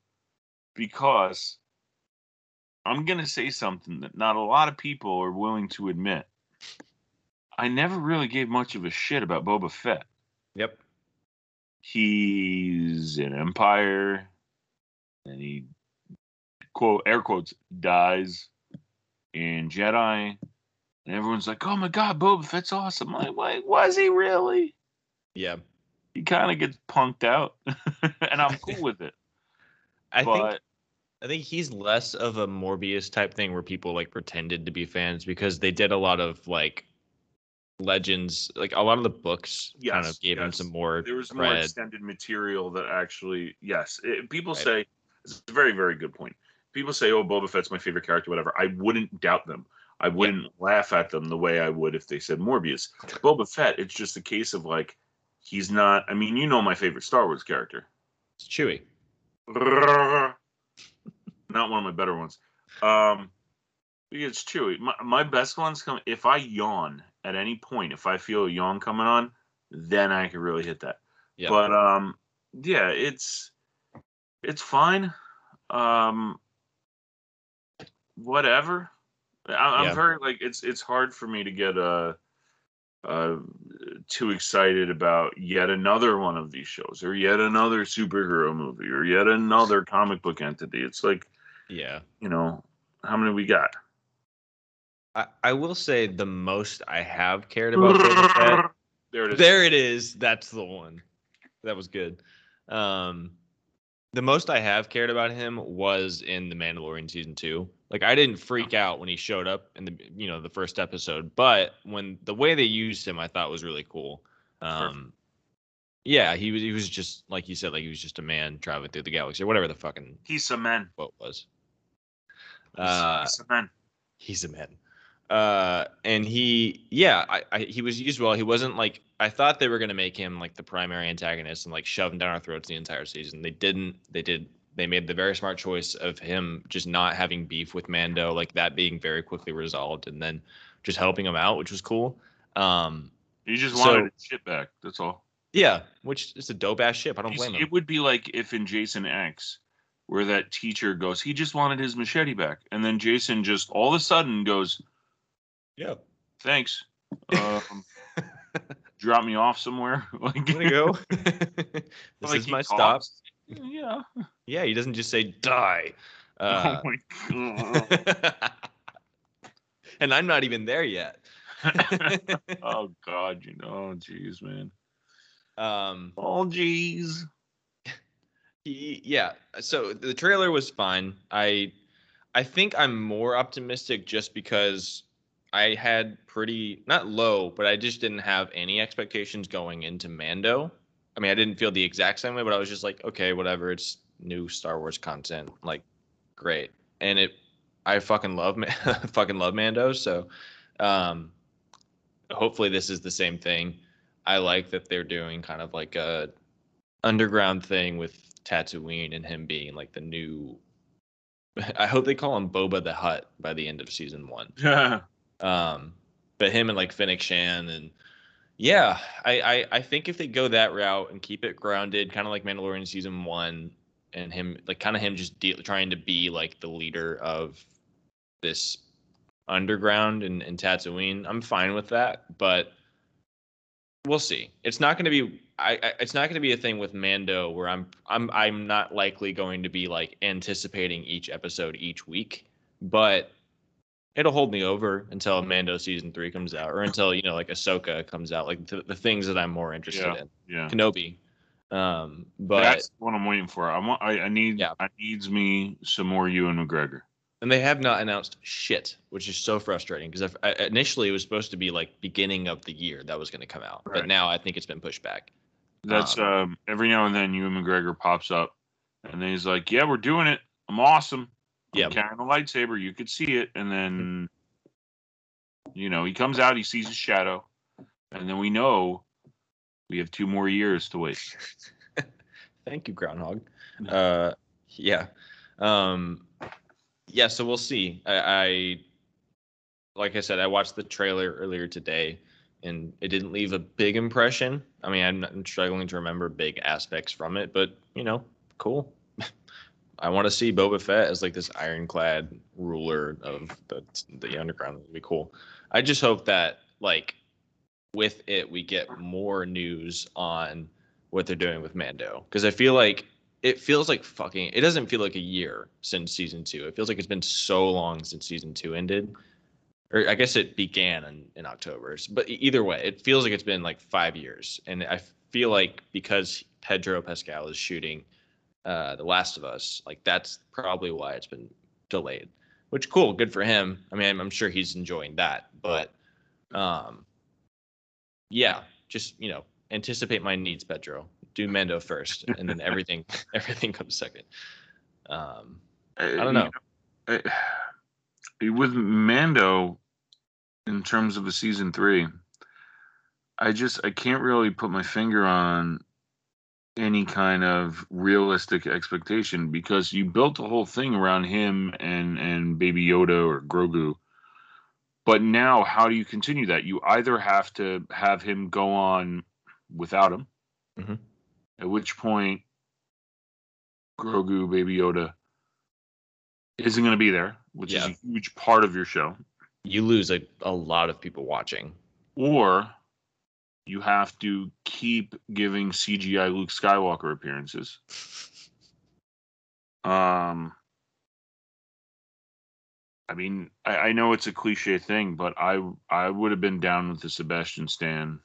because I'm gonna say something that not a lot of people are willing to admit. I never really gave much of a shit about Boba Fett. yep. He's an Empire, and he quote air quotes dies in Jedi, and everyone's like, "Oh my god, Boba Fett's awesome!" I'm like, wait, was he really? Yeah. He kind of gets punked out, and I'm cool with it. I but think I think he's less of a Morbius type thing where people like pretended to be fans because they did a lot of like legends, like a lot of the books kind of gave him some more there was more extended material that actually yes it, people Right. say it's a very very good point people say oh boba fett's my favorite character whatever i wouldn't doubt them. I wouldn't laugh at them the way i would if they said morbius. Boba fett it's just a case of like he's not i mean you know my favorite star wars character. It's Chewy. not one of my better ones. Um it's chewy my, my best ones come if i yawn at any point if i feel a yawn coming on then i can really hit that. Yeah. but um yeah it's it's fine. Um whatever I, i'm Yeah. very like it's it's hard for me to get uh uh too excited about yet another one of these shows or yet another superhero movie or yet another comic book entity it's like yeah. you know how many we got I, I will say the most I have cared about there it is There it is. That's the one. That was good. Um, the most I have cared about him was in the Mandalorian season two. Like I didn't freak out when he showed up in the you know the first episode, but when the way they used him, I thought was really cool. Um, yeah, he was he was just like you said, like he was just a man traveling through the galaxy or whatever the fucking he's a man What was. He's- Uh, he's a man he's a man. Uh, and he, yeah, I, I, he was used well. He wasn't like I thought they were gonna make him like the primary antagonist and like shove him down our throats the entire season. They didn't. They did. They made the very smart choice of him just not having beef with Mando, like that being very quickly resolved, and then just helping him out, which was cool. Um, he just so- wanted his shit back that's all yeah, which is a dope ass ship. I don't He's- blame him. It would be like if in Jason X, where that teacher goes, he just wanted his machete back, and then Jason just all of a sudden goes, yeah, "Thanks, um, drop me off somewhere." like, I'm gonna go. this like is my stop. Yeah. Yeah, he doesn't just say die. Uh, oh my god. and I'm not even there yet. oh god, you know, jeez, man. um, Oh jeez. he, yeah. So the trailer was fine. I, I think I'm more optimistic just because I had pretty not low, but I just didn't have any expectations going into Mando. I mean, I didn't feel the exact same way, but I was just like, okay, whatever. It's new Star Wars content. Like, great. And it, I fucking love, fucking love Mando. So, um, hopefully this is the same thing. I like that they're doing kind of like a underground thing with Tatooine and him being like the new. I hope they call him Boba the Hut by the end of season one. Um, but him and like Fennec Shand and yeah, I, I I think if they go that route and keep it grounded, kind of like Mandalorian season one, and him like kind of him just de- trying to be like the leader of this underground and, and Tatooine, I'm fine with that. But we'll see. It's not going to be. I, I it's not going to be a thing with Mando where I'm I'm I'm not likely going to be like anticipating each episode each week, but it'll hold me over until Mando season three comes out, or until you know like Ahsoka comes out, like the, the things that I'm more interested Yeah. in. Yeah. Kenobi, um, but That's what I'm waiting for. I want. I, I need. Yeah. I needs me some more Ewan McGregor. and they have not announced shit, which is so frustrating because initially it was supposed to be like beginning of the year that was going to come out, Right. but now I think it's been pushed back. That's Um, um, every now and then Ewan McGregor pops up, and then he's like, "Yeah, we're doing it. I'm awesome. Yeah. carrying a lightsaber. You could see it." And then, you know, he comes out. He sees his shadow, and then we know we have two more years to wait. Thank you, Groundhog. Uh, yeah, um, yeah. So we'll see. I, I, like I said, I watched the trailer earlier today, and it didn't leave a big impression. I mean, I'm, I'm struggling to remember big aspects from it, but you know, cool. I want to see Boba Fett as like this ironclad ruler of the the underground. It'd be cool. I just hope that like with it we get more news on what they're doing with Mando because I feel like it feels like fucking. It doesn't feel like a year since season two. It feels like it's been so long since season two ended, or I guess it began in, in October. But either way, it feels like it's been like five years, and I feel like because Pedro Pascal is shooting uh, The Last of Us, like that's probably why it's been delayed. Which cool, good for him. I mean, I'm, I'm sure he's enjoying that, but um, yeah, just you know, anticipate my needs, Pedro. Do Mando first, and then everything everything comes second. Um, I don't know. I- with Mando, in terms of the season three, I just I can't really put my finger on any kind of realistic expectation because you built the whole thing around him and and Baby Yoda or Grogu. But now, how do you continue that? You either have to have him go on without him, Mhm. at which point Grogu, Baby Yoda isn't going to be there, which Yeah. is a huge part of your show. you lose a, a lot of people watching. Or you have to keep giving CGI Luke Skywalker appearances. Um, I mean, I, I know it's a cliche thing, but I I would have been down with the Sebastian Stan.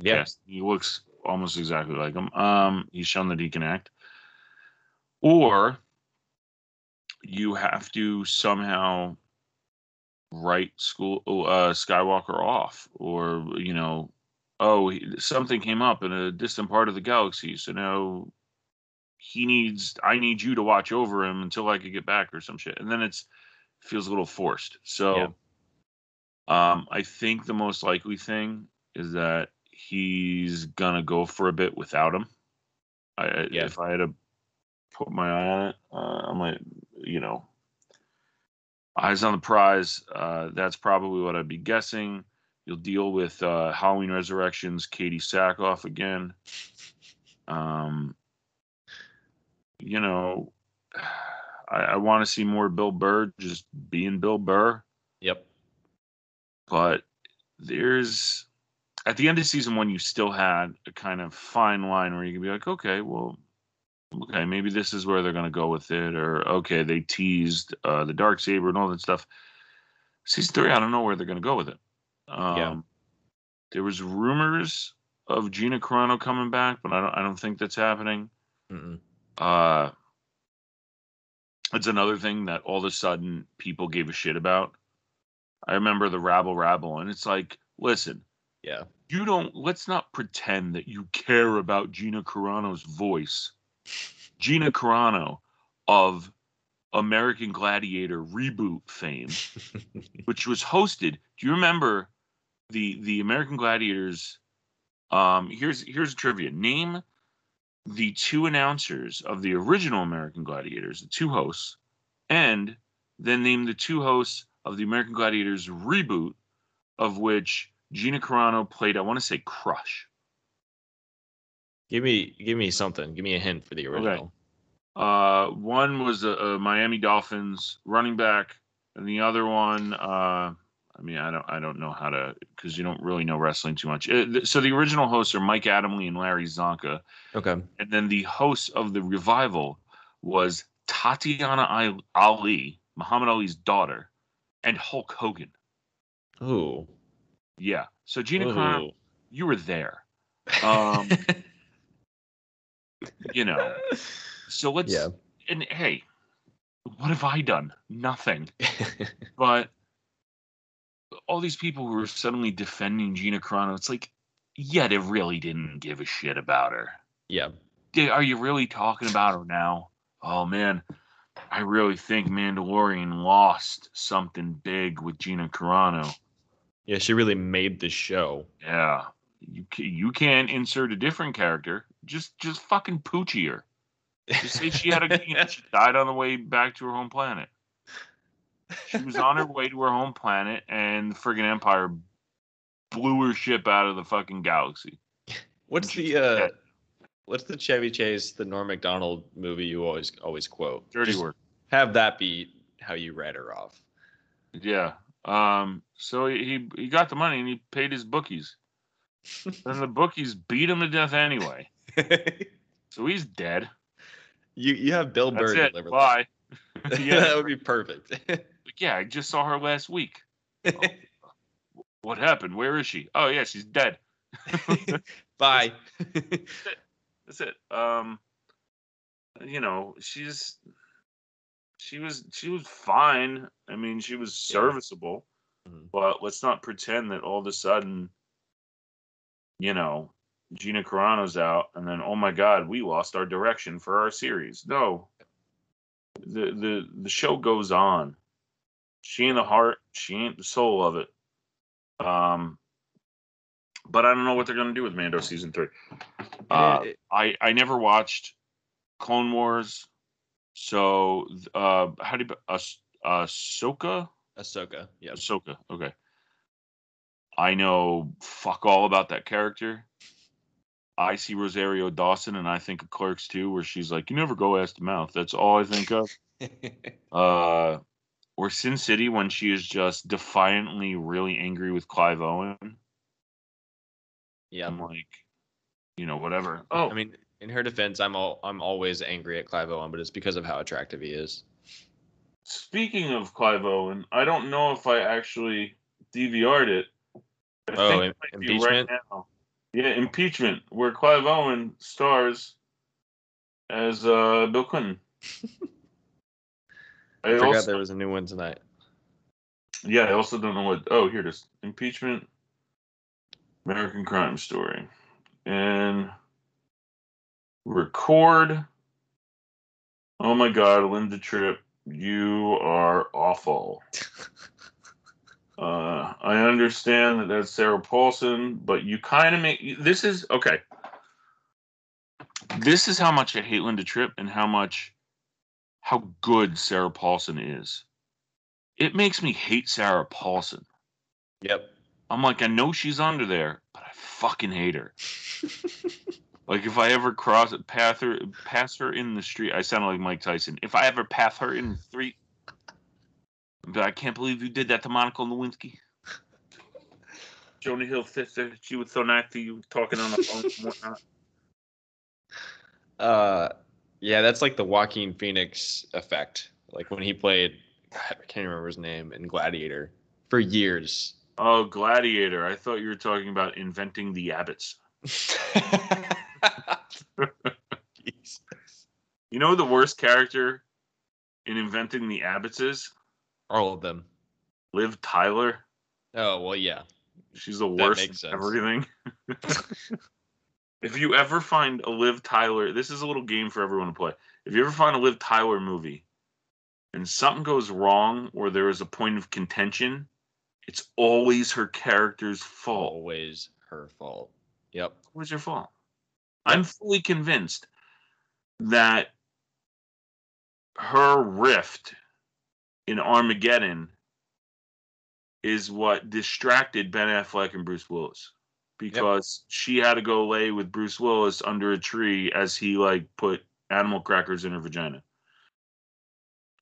Yeah, Yes, he looks almost exactly like him. Um, he's shown that he can act. Or you have to somehow write school uh, Skywalker off, or you know, oh, something came up in a distant part of the galaxy, so now he needs I need you to watch over him until I could get back or some shit, and then it's feels a little forced. So, um, I think the most likely thing is that he's gonna go for a bit without him. I, Yeah. if I had to put my eye on it, uh, I might, you know, eyes on the prize. Uh, that's probably what I'd be guessing. You'll deal with uh, Halloween Resurrections, Katee Sackhoff again. Um, you know, I, I want to see more Bill Burr just being Bill Burr. Yep, but there's at the end of season one you still had a kind of fine line where you can be like okay well okay maybe this is where they're going to go with it or okay they teased uh, the dark saber and all that stuff. Season three i don't know where they're going to go with it um, Yeah. there was rumors of gina carano coming back but i don't, I don't think that's happening Mm-mm. uh, it's another thing that all of a sudden people gave a shit about. I remember the rabble rabble, and it's like, listen, yeah, you don't. Let's not pretend that you care about Gina Carano's voice. Gina Carano of American Gladiator reboot fame, which was hosted. Do you remember the the American Gladiators? Um, here's here's trivia. Name the two announcers of the original American Gladiators, the two hosts, and then name the two hosts of the American Gladiators reboot, of which Gina Carano played, I want to say Crush. give me give me something. Give me a hint for the original. Uh, one was a, a Miami Dolphins running back, and the other one, uh, I mean, I don't, I don't know how to, because you don't really know wrestling too much. Uh, th- so the original hosts are Mike Adamle and Larry Csonka, Okay, and then the host of the revival was Tatiana I- Ali, Muhammad Ali's daughter, and Hulk Hogan. Ooh. Yeah. So Gina Carano, you were there. Um, you know. So let's yeah. and hey, what have I done? Nothing. But all these people who are suddenly defending Gina Carano, it's like, yeah, they really didn't give a shit about her. yeah. Are you really talking about her now? Oh man, I really think Mandalorian lost something big with Gina Carano. Yeah, she really made the show. Yeah, you you can't insert a different character. Just just fucking poochie her. Just say she had a you know, she died on the way back to her home planet. She was on her way to her home planet, and the friggin' Empire blew her ship out of the fucking galaxy. What's the uh dead. what's the Chevy Chase, the Norm Macdonald movie you always always quote? Dirty Just work. Have that be how you read her off. Yeah. Um. So he he got the money and he paid his bookies. and the bookies beat him to death anyway. So he's dead. You you have Bill That's Burr it. deliver Bye. that. Yeah. that would be perfect. Yeah, I just saw her last week. What happened? Where is she? Oh yeah, she's dead. Bye. That's it. Um, you know, she's she was she was fine. I mean, she was Yeah. serviceable, Mhm. but let's not pretend that all of a sudden, you know, Gina Carano's out, and then oh my God, we lost our direction for our series. No, the the the show goes on. She ain't the heart. She ain't the soul of it. Um, but I don't know what they're gonna do with Mando season three. Uh, I I never watched Clone Wars, so uh, how do you Ahs- Ahsoka? Ahsoka. yeah. Ahsoka. Okay. I know fuck all about that character. I see Rosario Dawson and I think of Clerks II, where she's like, "You never go ass to mouth." That's all I think of. Uh, or Sin City when she is just defiantly really angry with Clive Owen. yeah. I'm like, you know, whatever. Oh, I mean, in her defense, I'm all I'm always angry at Clive Owen, but it's because of how attractive he is. Speaking of Clive Owen, I don't know if I actually DVR'd it. I Oh, think it might be impeachment? right now. Yeah, impeachment, where Clive Owen stars as uh, Bill Clinton. I I forgot also, there was a new one tonight. yeah, I also don't know what. Oh, here it is. Impeachment, American Crime Story, and record. Oh my God, Linda Tripp, you are awful. Uh, I understand that that's Sarah Paulson, but you kind of make this is okay. This is how much I hate Linda Tripp and how much how good Sarah Paulson is. It makes me hate Sarah Paulson. Yep. I'm like, I know she's under there, but I fucking hate her. Like if I ever cross path her pass her in the street, I sound like Mike Tyson. If I ever pass her in the street, Like, I can't believe you did that to Monica Lewinsky. Jonah Hill's sister, she was so nice to you talking on the phone and whatnot. Uh, yeah, that's like the Joaquin Phoenix effect. Like when he played, God, I can't remember his name in Gladiator for years. Oh, Gladiator. I thought you were talking about inventing the Abbotts. Jesus. You know the worst character in inventing the Abbotts is? All of them. Liv Tyler. Oh well, yeah. She's the worst everything. if you ever find a Liv Tyler, this is a little game for everyone to play. If you ever find a Liv Tyler movie and something goes wrong or there is a point of contention, it's always her character's fault. Always her fault. Yep. Where's your fault? I'm fully convinced that her rift in Armageddon is what distracted Ben Affleck and Bruce Willis because she had to go lay with Bruce Willis under a tree as he like put animal crackers in her vagina.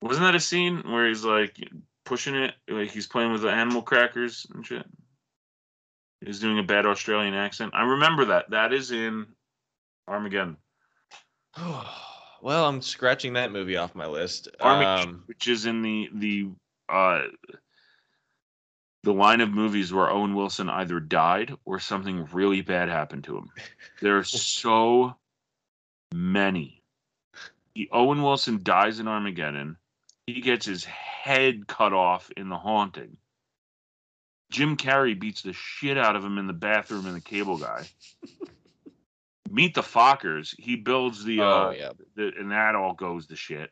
Wasn't that a scene where he's like pushing it, like he's playing with the animal crackers and shit? He's doing a bad Australian accent. I remember that. That is in Armageddon. well, I'm scratching that movie off my list. Armageddon, Um, which is in the the uh the line of movies where Owen Wilson either died or something really bad happened to him. There are so many. He, Owen Wilson dies in Armageddon. He gets his head cut off in The Haunting. Jim Carrey beats the shit out of him in the bathroom in The Cable Guy. Meet the Fockers. He builds the, uh, oh yeah. the and that all goes to shit.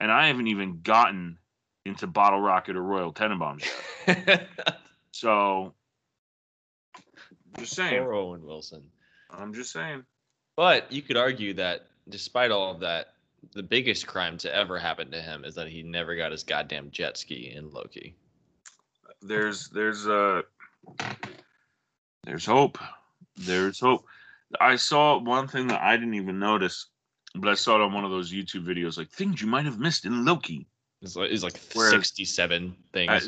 And I haven't even gotten into Bottle Rocket or Royal Tenenbaums yet. So, just saying. Poor Owen Wilson. I'm just saying. But you could argue that despite all of that, the biggest crime to ever happen to him is that he never got his goddamn jet ski in Loki. There's there's uh there's hope. There's hope. I saw one thing that I didn't even notice, but I saw it on one of those YouTube videos, like things you might have missed in Loki. It's like, it's like Whereas- 67 things. I,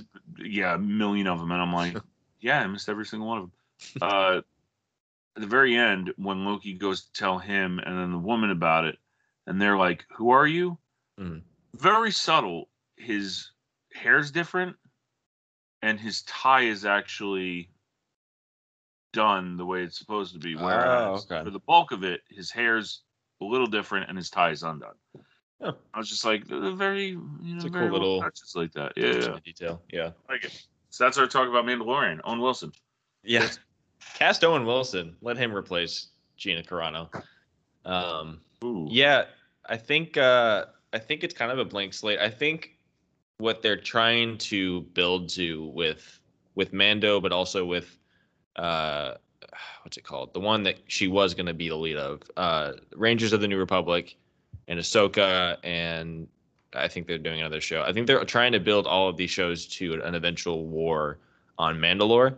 yeah, a million of them, and I'm like, yeah, I missed every single one of them. Uh, at the very end, when Loki goes to tell him and then the woman about it, and they're like, "Who are you?" Mhm. Very subtle. His hair's different, and his tie is actually done the way it's supposed to be. Oh, Whereas okay. for the bulk of it, his hair's a little different and his tie is undone. Oh. I was just like, "They're very, you know, It's a cool very little little- touches like that. Yeah, yeah. detail. Yeah. I like it. So that's our talk about Mandalorian. Owen Wilson. Yeah. Cast Owen Wilson. Let him replace Gina Carano. Um, Ooh. yeah, I think uh, I think it's kind of a blank slate. I think what they're trying to build to with with Mando, but also with uh, what's it called? The one that she was going to be the lead of, uh, Rangers of the New Republic, and Ahsoka, and I think they're doing another show. I think they're trying to build all of these shows to an eventual war on Mandalore.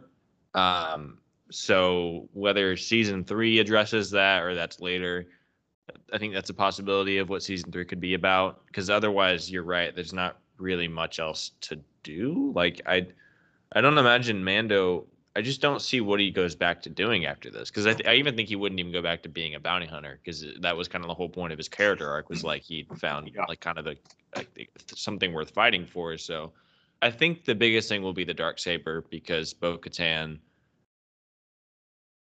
Um, so whether season three addresses that or that's later, I think that's a possibility of what season three could be about. Because otherwise, you're right. There's not really much else to do. Like I, I don't imagine Mando. I just don't see what he goes back to doing after this. Because I, th- I even think he wouldn't even go back to being a bounty hunter. Because that was kind of the whole point of his character arc was like he found Yeah. like kind of the like, something worth fighting for. So I think the biggest thing will be the dark saber because Bo Katan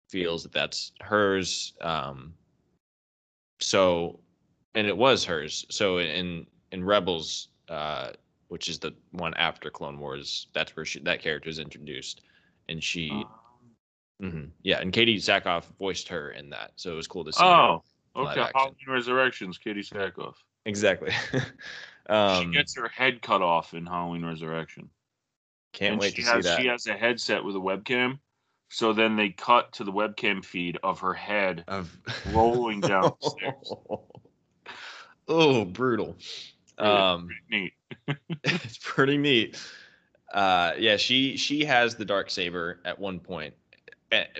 feels that that's hers. Um, so, and it was hers. So in in Rebels, uh, which is the one after Clone Wars, that's where she, that character is introduced, and she, mhm, yeah, and Katee Sackhoff voiced her in that, so it was cool to see. Oh, okay. Halloween Resurrections, Katee Sackhoff. exactly. um, she gets her head cut off in Halloween Resurrection. can't and wait she to has, see that. She has a headset with a webcam. So then they cut to the webcam feed of her head of rolling down the stairs. oh, brutal. Um, pretty neat. it's pretty neat. Uh, yeah, she she has the dark saber at one point.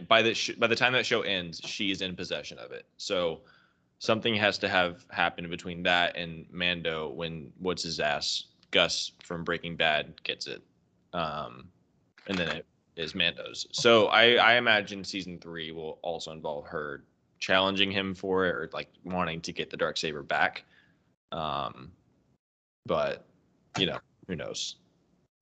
By the sh- by the time that show ends, she's in possession of it. So something has to have happened between that and Mando when what's his ass Gus from Breaking Bad gets it, um, and then it is Mando's. So I I imagine season three will also involve her challenging him for it or like wanting to get the dark saber back. Um, but you know, who knows?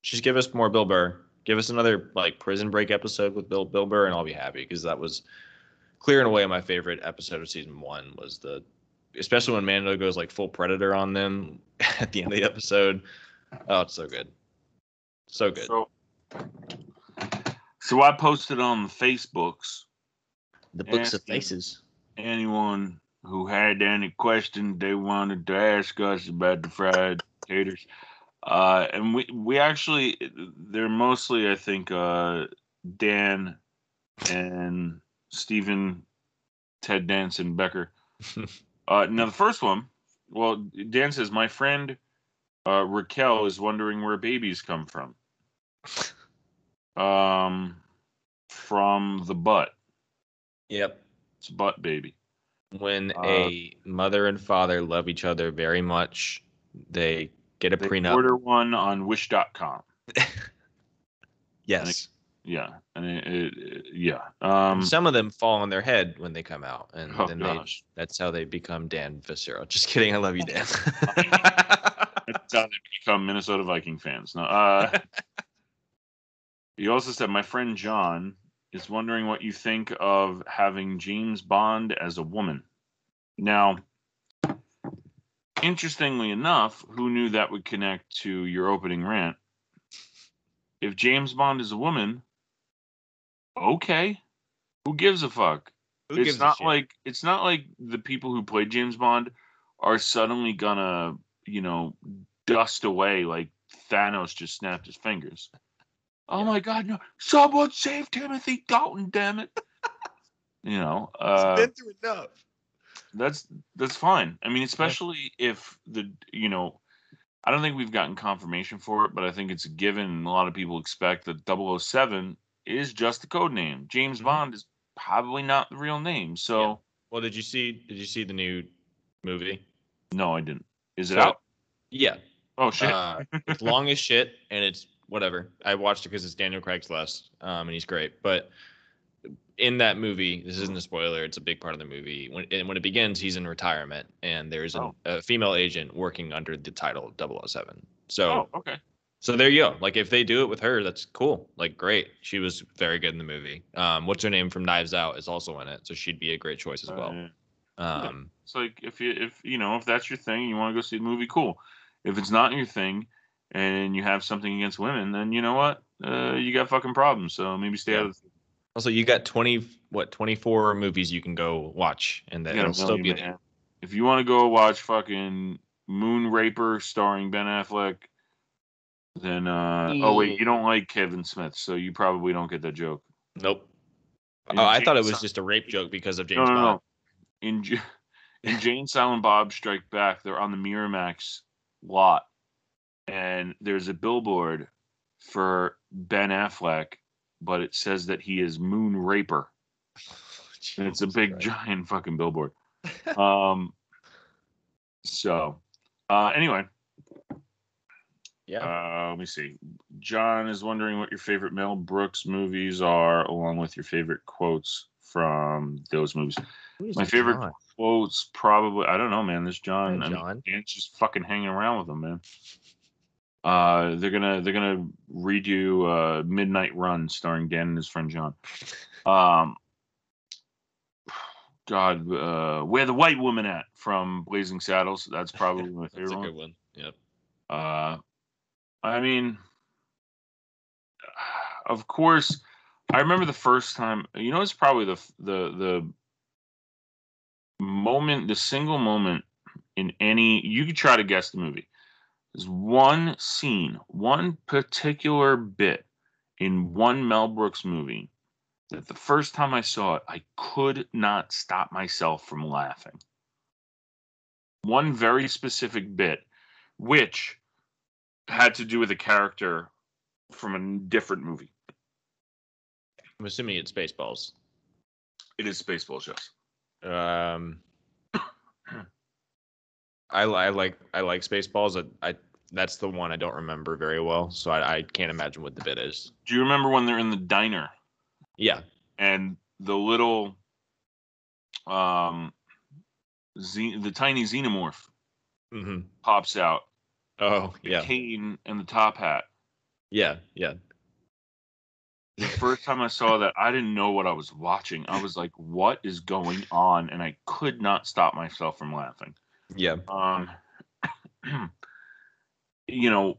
Just give us more Bill Burr. Give us another like prison break episode with Bill Bill Burr, and I'll be happy because that was clear and away my favorite episode of season one. Was the especially when Mando goes like full predator on them at the end of the episode. Oh, it's so good, so good. So, so I posted on the Facebooks. the books of faces. Anyone who had any questions they wanted to ask us about the fried taters, uh, and we we actually they're mostly I think uh, Dan and Stephen Ted Danson Becker. uh, now the first one, well, Dan says my friend uh, Raquel is wondering where babies come from. Um, from the butt. Yep. It's a butt baby. When Uh, a mother and father love each other very much, they get a They prenup. order one on Wish.com. yes. Yeah, and it, it, it- yeah. Um, Some of them fall on their head when they come out, and Oh, then they that's how they become Dan Viscero. Just kidding, I love you, Dan. that's how they become Minnesota Viking fans. No, uh, He also said, "My friend John is wondering what you think of having James Bond as a woman." Now, interestingly enough, who knew that would connect to your opening rant? If James Bond is a woman, okay, who gives a fuck? Who it's not like it's not like the people who played James Bond are suddenly gonna, you know, dust away like Thanos just snapped his fingers. Oh Yeah. my god, no. Someone save Timothy Dalton, damn it. you know, uh He's been through enough. That's that's fine. I mean, especially if the you know, I don't think we've gotten confirmation for it, but I think it's a given. And a lot of people expect that 007 is just the code name. James Mhm. Bond is probably not the real name. So Well, did you see? Did you see the new movie? no, I didn't. Is it So- out? Yeah, Oh shit! Uh, it's long as shit, and it's whatever. I watched it because it's Daniel Craig's last, um, and he's great. But in that movie, this isn't a spoiler. It's a big part of the movie. When and when it begins, he's in retirement, and there's Oh. a female agent working under the title 007. So, oh, okay. so there you go. Like if they do it with her, that's cool. Like great. She was very good in the movie. Um, what's her name from Knives Out is also in it, so she'd be a great choice as Uh, well. yeah. Um, It's like if you if you know if that's your thing, you want to go see the movie, cool. If it's not your thing, and you have something against women, then you know what, uh, you got fucking problems. So maybe stay out of the also, you got 20 what 24 movies you can go watch, and that You got a it'll still be million, there. If you want to go watch fucking Moon Raper starring Ben Affleck, then uh oh wait, you don't like Kevin Smith, so you probably don't get that joke. Nope. Oh, I thought it was just a rape joke because of no, James no, Bond. no. In in Jay and Silent Bob Strike Back, they're on the Miramax lot, and there's a billboard for Ben Affleck, but it says that he is Moon Raper. And it's a big Christ. giant fucking billboard. um so uh anyway, Yeah. uh let me see. John is wondering what your favorite Mel Brooks movies are, along with your favorite quotes from those movies. My favorite John? quotes probably I don't know, man. This John, Hi, I mean, Dan's just fucking hanging around with him, man. Uh, they're gonna they're gonna redo uh, Midnight Run starring Dan and his friend John. Um, God, uh, where the white woman at from Blazing Saddles? That's probably my That's favorite a one. good one. Yep. Uh, I mean, of course, I remember the first time. You know, it's probably the the the moment, the single moment in any. You could try to guess the movie. There's one scene, one particular bit in one Mel Brooks movie that the first time I saw it, I could not stop myself from laughing. One very specific bit, which had to do with a character from a different movie. I'm assuming it's Spaceballs. It is Spaceballs, yes. Um, I, I like I like Spaceballs. I, I that's the one I don't remember very well, so I, I can't imagine what the bit is. Do you remember when they're in the diner Yeah. and the little, um, ze- the tiny xenomorph hmm pops out? Oh the yeah. cane and the top hat. Yeah. Yeah. The first time I saw that, I didn't know what I was watching. I was like, "What is going on?" And I could not stop myself from laughing. Yeah. Um, you know,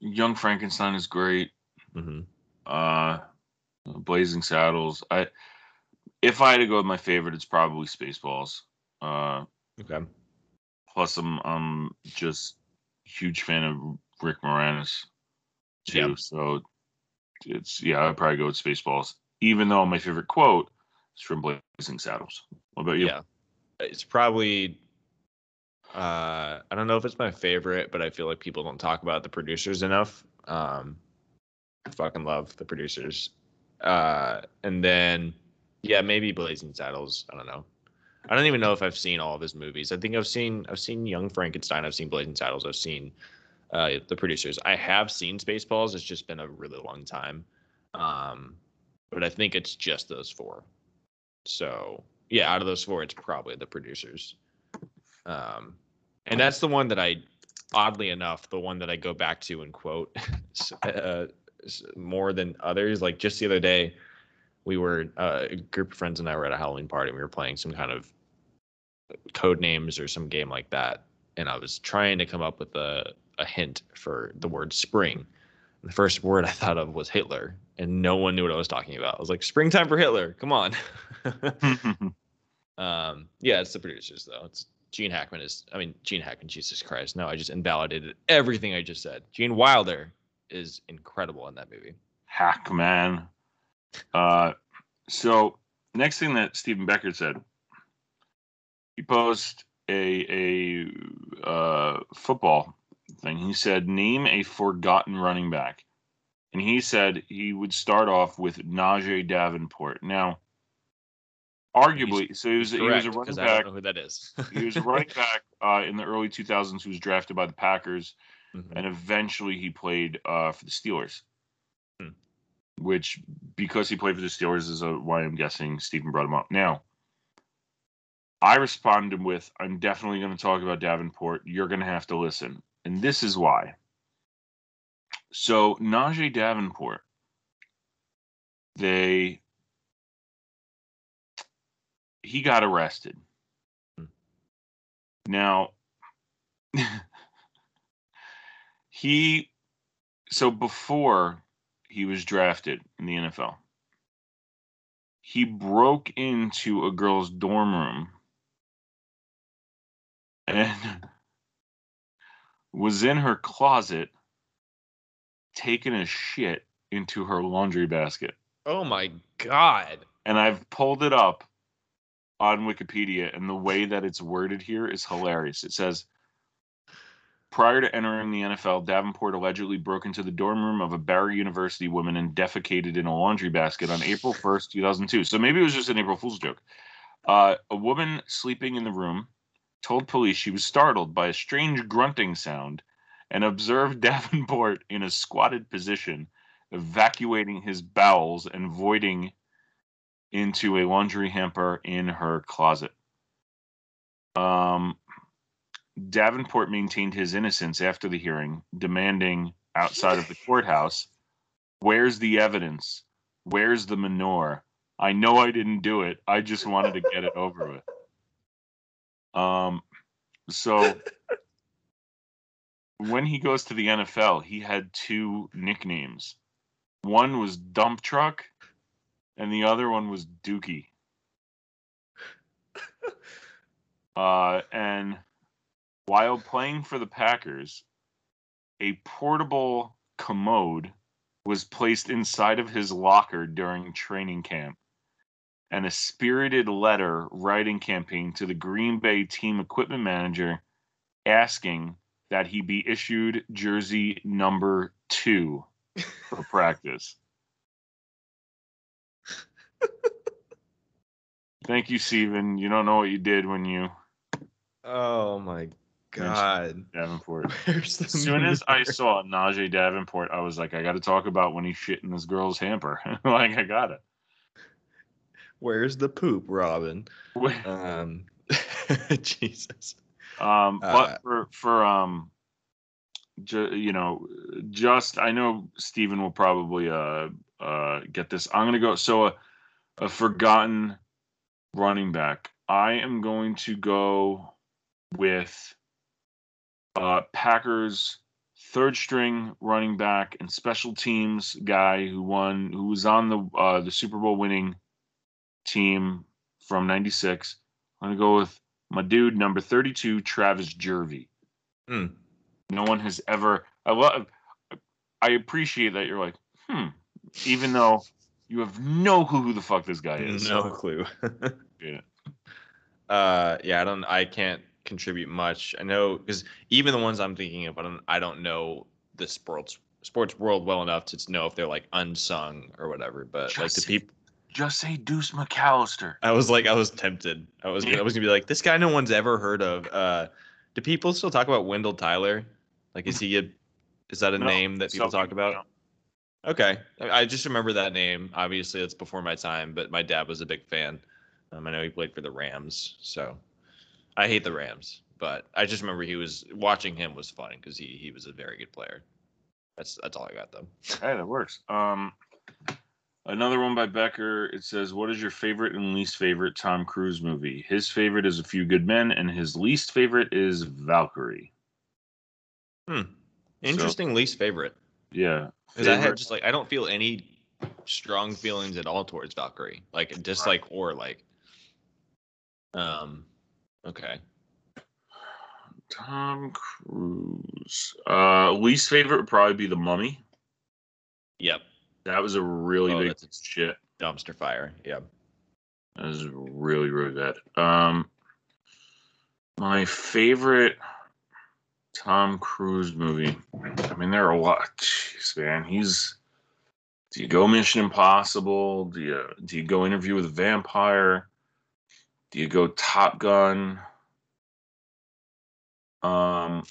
Young Frankenstein is great. hmm Uh, Blazing Saddles. I, if I had to go with my favorite, it's probably Spaceballs. Uh, Okay. plus I'm I'm just huge fan of Rick Moranis too. Yeah. So it's yeah, I'd probably go with Spaceballs. Even though my favorite quote is from Blazing Saddles. What about you? Yeah. It's probably uh I don't know if it's my favorite, but I feel like people don't talk about the producers enough. Um I fucking love the producers. Uh and then yeah, maybe Blazing Saddles. I don't know. I don't even know if I've seen all of his movies. I think I've seen I've seen Young Frankenstein, I've seen Blazing Saddles, I've seen uh the producers. I have seen Spaceballs, it's just been a really long time. Um but I think it's just those four. So yeah, out of those four, it's probably the producers. Um, and that's the one that I, oddly enough, the one that I go back to and quote. Uh, more than others. Like just the other day, we were uh, a group of friends and I were at a Halloween party. and We were playing some kind of code names or some game like that, and I was trying to come up with a a hint for the word spring. The first word I thought of was Hitler, and no one knew what I was talking about. I was like, "Springtime for Hitler! Come on!" um, yeah, it's the producers though. It's Gene Hackman is. I mean, Gene Hackman. Jesus Christ! No, I just invalidated everything I just said. Gene Wilder is incredible in that movie. Hackman. Uh, so next thing that Stephen Becker said, he posed a a uh, football thing. He said, "Name a forgotten running back," and he said he would start off with Najeh Davenport. Now, arguably, so he was he was a Correct, running because I don't back. know who that is. He was a running back uh, in the early 2000s. Who was drafted by the Packers Mhm. and eventually he played uh, for the Steelers. Hmm. Which, because he played for the Steelers, is a, why I'm guessing Stephen brought him up. Now, I responded with, "I'm definitely going to talk about Davenport. You're going to have to listen, and this is why." So Najeh Davenport, they he got arrested. Hmm. Now, he so before he was drafted in the NFL, he broke into a girl's dorm room and was in her closet taking a shit into her laundry basket. oh my god! And I've pulled it up on Wikipedia, and the way that it's worded here is hilarious. It says, Prior to entering the NFL, Davenport allegedly broke into the dorm room of a Barry University woman and defecated in a laundry basket on April 1st, 2002. So maybe it was just an April Fool's joke. Uh, a woman sleeping in the room told police she was startled by a strange grunting sound and observed Davenport in a squatted position, evacuating his bowels and voiding into a laundry hamper in her closet. Um, Davenport maintained his innocence after the hearing, demanding outside of the courthouse, Where's the evidence? Where's the manure? I know I didn't do it. I just wanted to get it over with. Um, so when he goes to the NFL, he had two nicknames. One was Dump Truck, and the other one was Dookie. Uh, and while playing for the Packers, a portable commode was placed inside of his locker during training camp, and a spirited letter writing campaign to the Green Bay team equipment manager asking that he be issued jersey number two for practice. Thank you, Steven. You don't know what you did when you Oh my god! Davenport. Where's the As soon as I saw Najeh Davenport, I was like, I got to talk about when he shit in this girl's hamper. like, I got it. Where's the poop, Robin? Um, Jesus. Um, Uh, but for for um, ju- you know, just I know Steven will probably uh uh get this. I'm gonna go. So a a forgotten running back. I am going to go with uh Packers third string running back and special teams guy who won who was on the uh the Super Bowl winning team from 96. I'm going to go with my dude number 32 Travis Jervey. Hmm. No one has ever I love I appreciate that you're like, "Hmm," even though you have no clue who the fuck this guy is. No clue. Yeah. Uh, yeah, I don't. I can't contribute much. I know because even the ones I'm thinking of, I don't. I don't know the sports sports world well enough to know if they're like unsung or whatever. But like the people, Just say Deuce McAllister. I was like, I was tempted. I was. I was gonna be like, this guy no one's ever heard of. Uh, do people still talk about Wendell Tyler? Like, is he a? Is that a No, name that people some talk about? Okay, I just remember that name. Obviously, it's before my time, but my dad was a big fan. Um, I know he played for the Rams, so I hate the Rams, but I just remember he was watching him was fun because he he was a very good player. That's that's all I got though. Hey, that works. Um, another one by Becker. It says, "What is your favorite and least favorite Tom Cruise movie?" His favorite is A Few Good Men, and his least favorite is Valkyrie. Hmm. Interesting least favorite. Yeah, Because I had just like I don't feel any strong feelings at all towards Valkyrie. Like dislike or like. Um. Okay. Tom Cruise. Uh, least favorite would probably be The Mummy. Yep. That was a really Oh, big that's- piece of shit. Dumpster fire. Yep. That was really, really bad. Um, my favorite Tom Cruise movie. I mean, there are a lot. Jeez, man, he's. Do you go Mission Impossible? Do you do you go Interview with a Vampire? Do you go Top Gun? Um,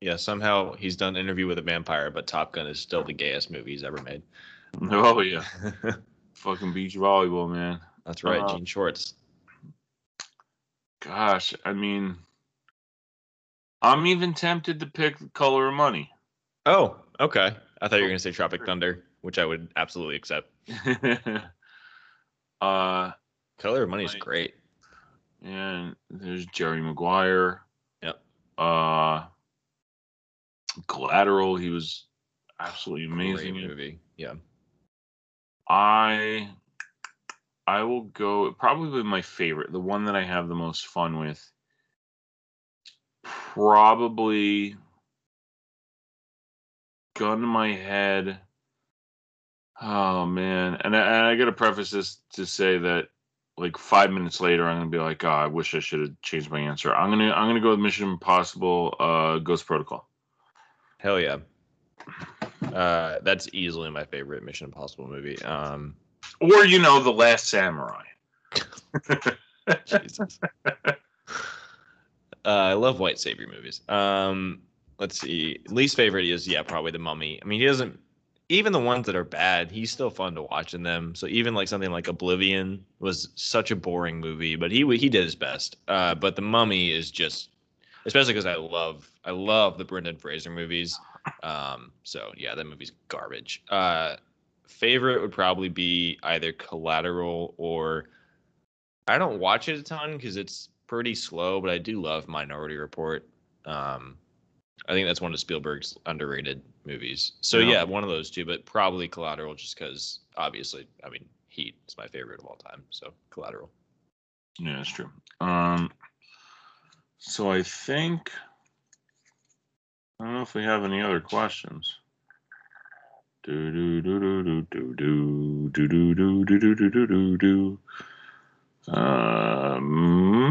Yeah. Somehow he's done interview with a vampire, but Top Gun is still the gayest movie he's ever made. oh yeah, fucking beach volleyball, man. That's right. Uh, Jean Shorts. Gosh, I mean, I'm even tempted to pick The Color of Money. Oh. Okay. I thought you were gonna say Tropic Thunder, which I would absolutely accept. uh, Color of Money is great. and there's Jerry Maguire. Yep. Uh, Collateral, he was absolutely amazing. Great movie. Yeah. I I will go probably my favorite, the one that I have the most fun with. Probably gun to my head. Oh man, and I, and I got to preface this to say that like five minutes later, I'm gonna be like, oh, I wish I should have changed my answer. I'm gonna I'm gonna go with Mission Impossible, uh, Ghost Protocol. Hell yeah. Uh, that's easily my favorite Mission Impossible movie. Um, Or you know, The Last Samurai. Jesus. uh, I love white savior movies. Um, let's see. Least favorite is yeah, probably the Mummy. I mean, he doesn't. Even the ones that are bad, he's still fun to watch in them. So even like something like Oblivion was such a boring movie, but he he did his best. Uh, but the Mummy is just, especially because I love I love the Brendan Fraser movies. Um, so yeah, that movie's garbage. Uh, favorite would probably be either Collateral or I don't watch it a ton because it's pretty slow, but I do love Minority Report. Um, I think that's one of Spielberg's underrated movies. So Yeah. yeah, one of those two, but probably Collateral, just because obviously, I mean, Heat is my favorite of all time. So Collateral. Yeah, that's true. Um, so I think I don't know if we have any other questions. Do do do do do do do do do do do do do do do. Um,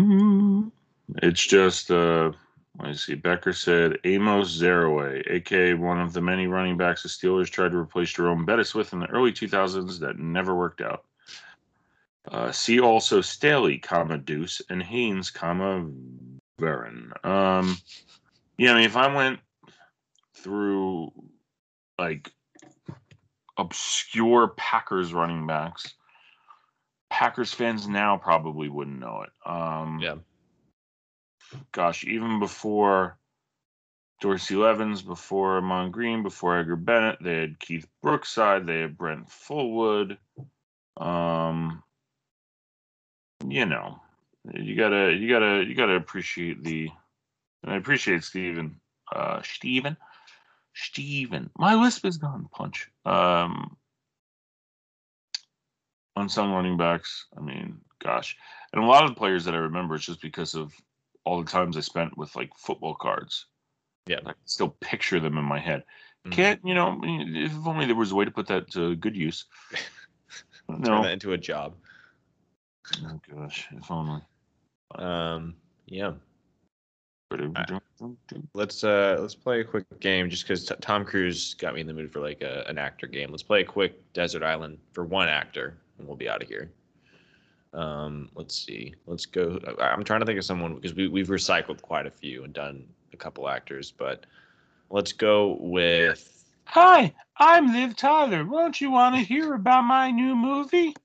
it's just uh, let me see. Becker said Amos Zereoué, aka one of the many running backs the Steelers tried to replace Jerome Bettis with in the early 2000s that never worked out. Uh, see also Staley, comma Duce, and Haynes, comma Verron. Um, yeah, I mean, if I went through like obscure Packers running backs, Packers fans now probably wouldn't know it. Um, Yeah. Gosh, even before Dorsey Levens, before Ahman Green, before Edgar Bennett, they had Keith Brookside, they had Brent Fullwood. Um, you know, you gotta, you gotta, you gotta appreciate the. And I appreciate Steven. Uh, Steven, Steven. My lisp is gone. Punch. Um, unsung running backs. I mean, gosh, and a lot of the players that I remember is just because of all the times I spent with like football cards. Yeah. I can still picture them in my head. Mhm. Can't you know? If only there was a way to put that to good use. Turn no. that into a job. Oh gosh, if only. Um, yeah. I, Let's uh let's play a quick game just because Tom Cruise got me in the mood for like a, an actor game. Let's play a quick Desert Island for one actor, and we'll be out of here. Um, let's see. Let's go. I- I'm trying to think of someone because we we've recycled quite a few and done a couple actors, but let's go with. Hi, I'm Liv Tyler. Won't you want to hear about my new movie?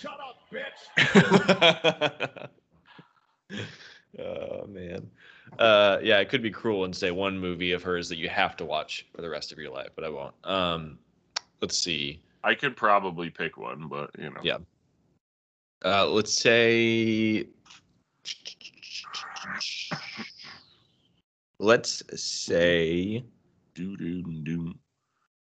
Shut up, bitch. oh man. uh, yeah, it could be cruel and say one movie of hers that you have to watch for the rest of your life, but I won't. Um, let's see. I could probably pick one, but you know. Yeah. Uh, let's say. Let's say. Do do do.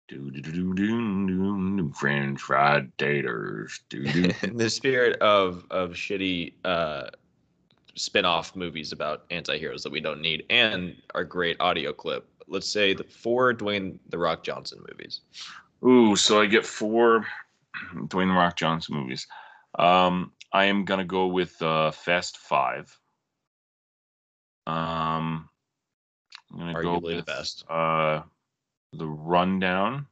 Do do do do do. French fried taters. Do do. in the spirit of of shitty uh spin-off movies about anti-heroes that we don't need and our great audio clip let's say the four dwayne the rock johnson movies Ooh, so I get four Dwayne Rock Johnson movies. Um, I am gonna go with uh, Fast Five. Um, I'm gonna go Arguably the best. Uh, the Rundown.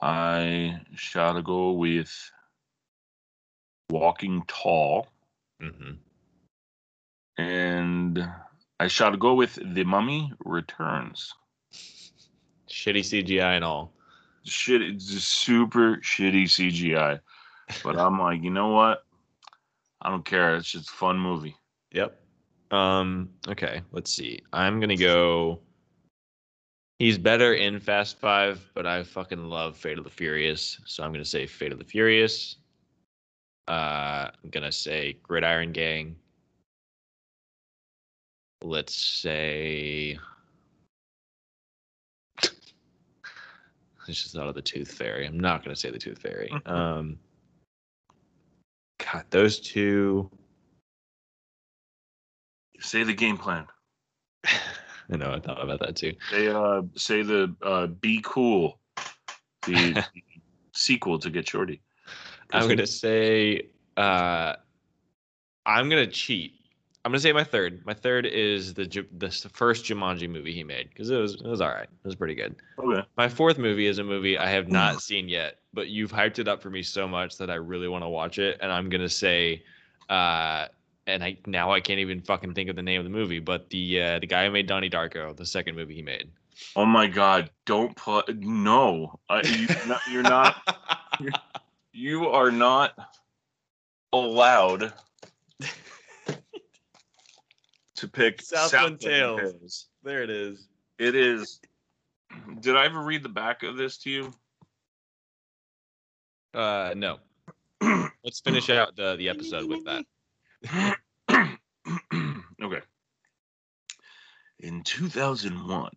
I shall go with Walking Tall, Mm-hmm. and I shall go with The Mummy Returns. Shitty cgi and all shit it's just super shitty CGI. But I'm like, you know what? I don't care. It's just a fun movie. yep um okay let's see i'm gonna go he's better in fast five but i fucking love fate of the furious so i'm gonna say fate of the furious uh i'm gonna say gridiron gang let's say it's just out of the tooth fairy i'm not gonna say the tooth fairy um god those two Say the game plan. i know i thought about that too Say uh say the uh be cool. The, the sequel to Get Shorty. I'm gonna say uh I'm gonna cheat. I'm gonna say my third. My third is the the first Jumanji movie he made because it was it was all right. It was pretty good. Okay. My fourth movie is a movie I have not seen yet, but you've hyped it up for me so much that I really want to watch it, and I'm gonna say, uh, and I now I can't even fucking think of the name of the movie, but the uh, the guy who made Donnie Darko, the second movie he made. Oh my god, don't put no. I, you, not, you're not you are not allowed to pick Southland Tales. Tales. there it is. It is. Did I ever read the back of this to you? Uh, no. Let's finish out the the episode with that. okay. In 2001,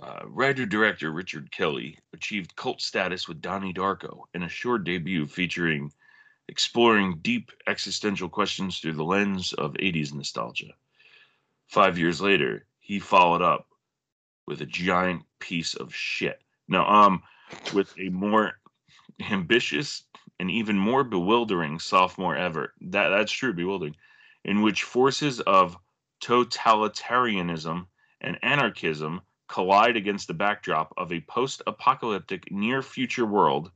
uh, writer director Richard Kelly achieved cult status with Donnie Darko in a short debut featuring exploring deep existential questions through the lens of 80s nostalgia. Five years later, he followed up with a giant piece of shit. No, um, with a more ambitious and even more bewildering sophomore ever. That that's true, bewildering, in which forces of totalitarianism and anarchism collide against the backdrop of a post-apocalyptic near-future world,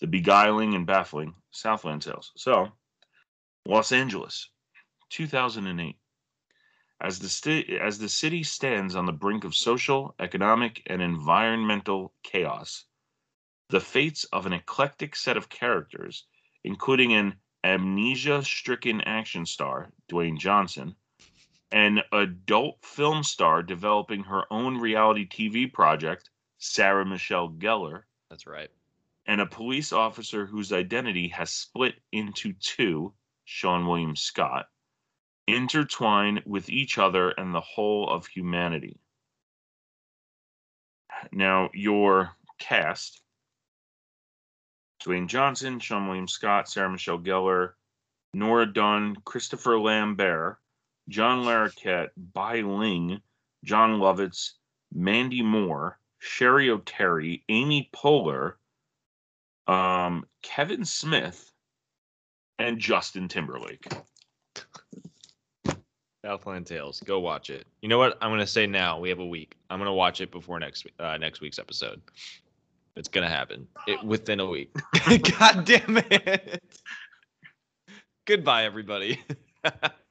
the beguiling and baffling Southland Tales. So, Los Angeles, 2008. As the, sti- as the city stands on the brink of social, economic, and environmental chaos, the fates of an eclectic set of characters, including an amnesia stricken action star, Dwayne Johnson, an adult film star developing her own reality TV project, Sarah Michelle Gellar, That's right. And a police officer whose identity has split into two, Seann William Scott, intertwine with each other and the whole of humanity. Now, your cast Dwayne Johnson, Seann William Scott, Sarah Michelle Gellar, Nora Dunn, Christopher Lambert, John Larroquette, Bai Ling, Jon Lovitz, Mandy Moore, Cheri Oteri, Amy Poehler, um, Kevin Smith, and Justin Timberlake. Southland Tales. Go watch it. You know what? I'm gonna say now. We have a week. I'm gonna watch it before next uh, next week's episode. It's gonna happen. It within a week. God damn it. Goodbye, everybody.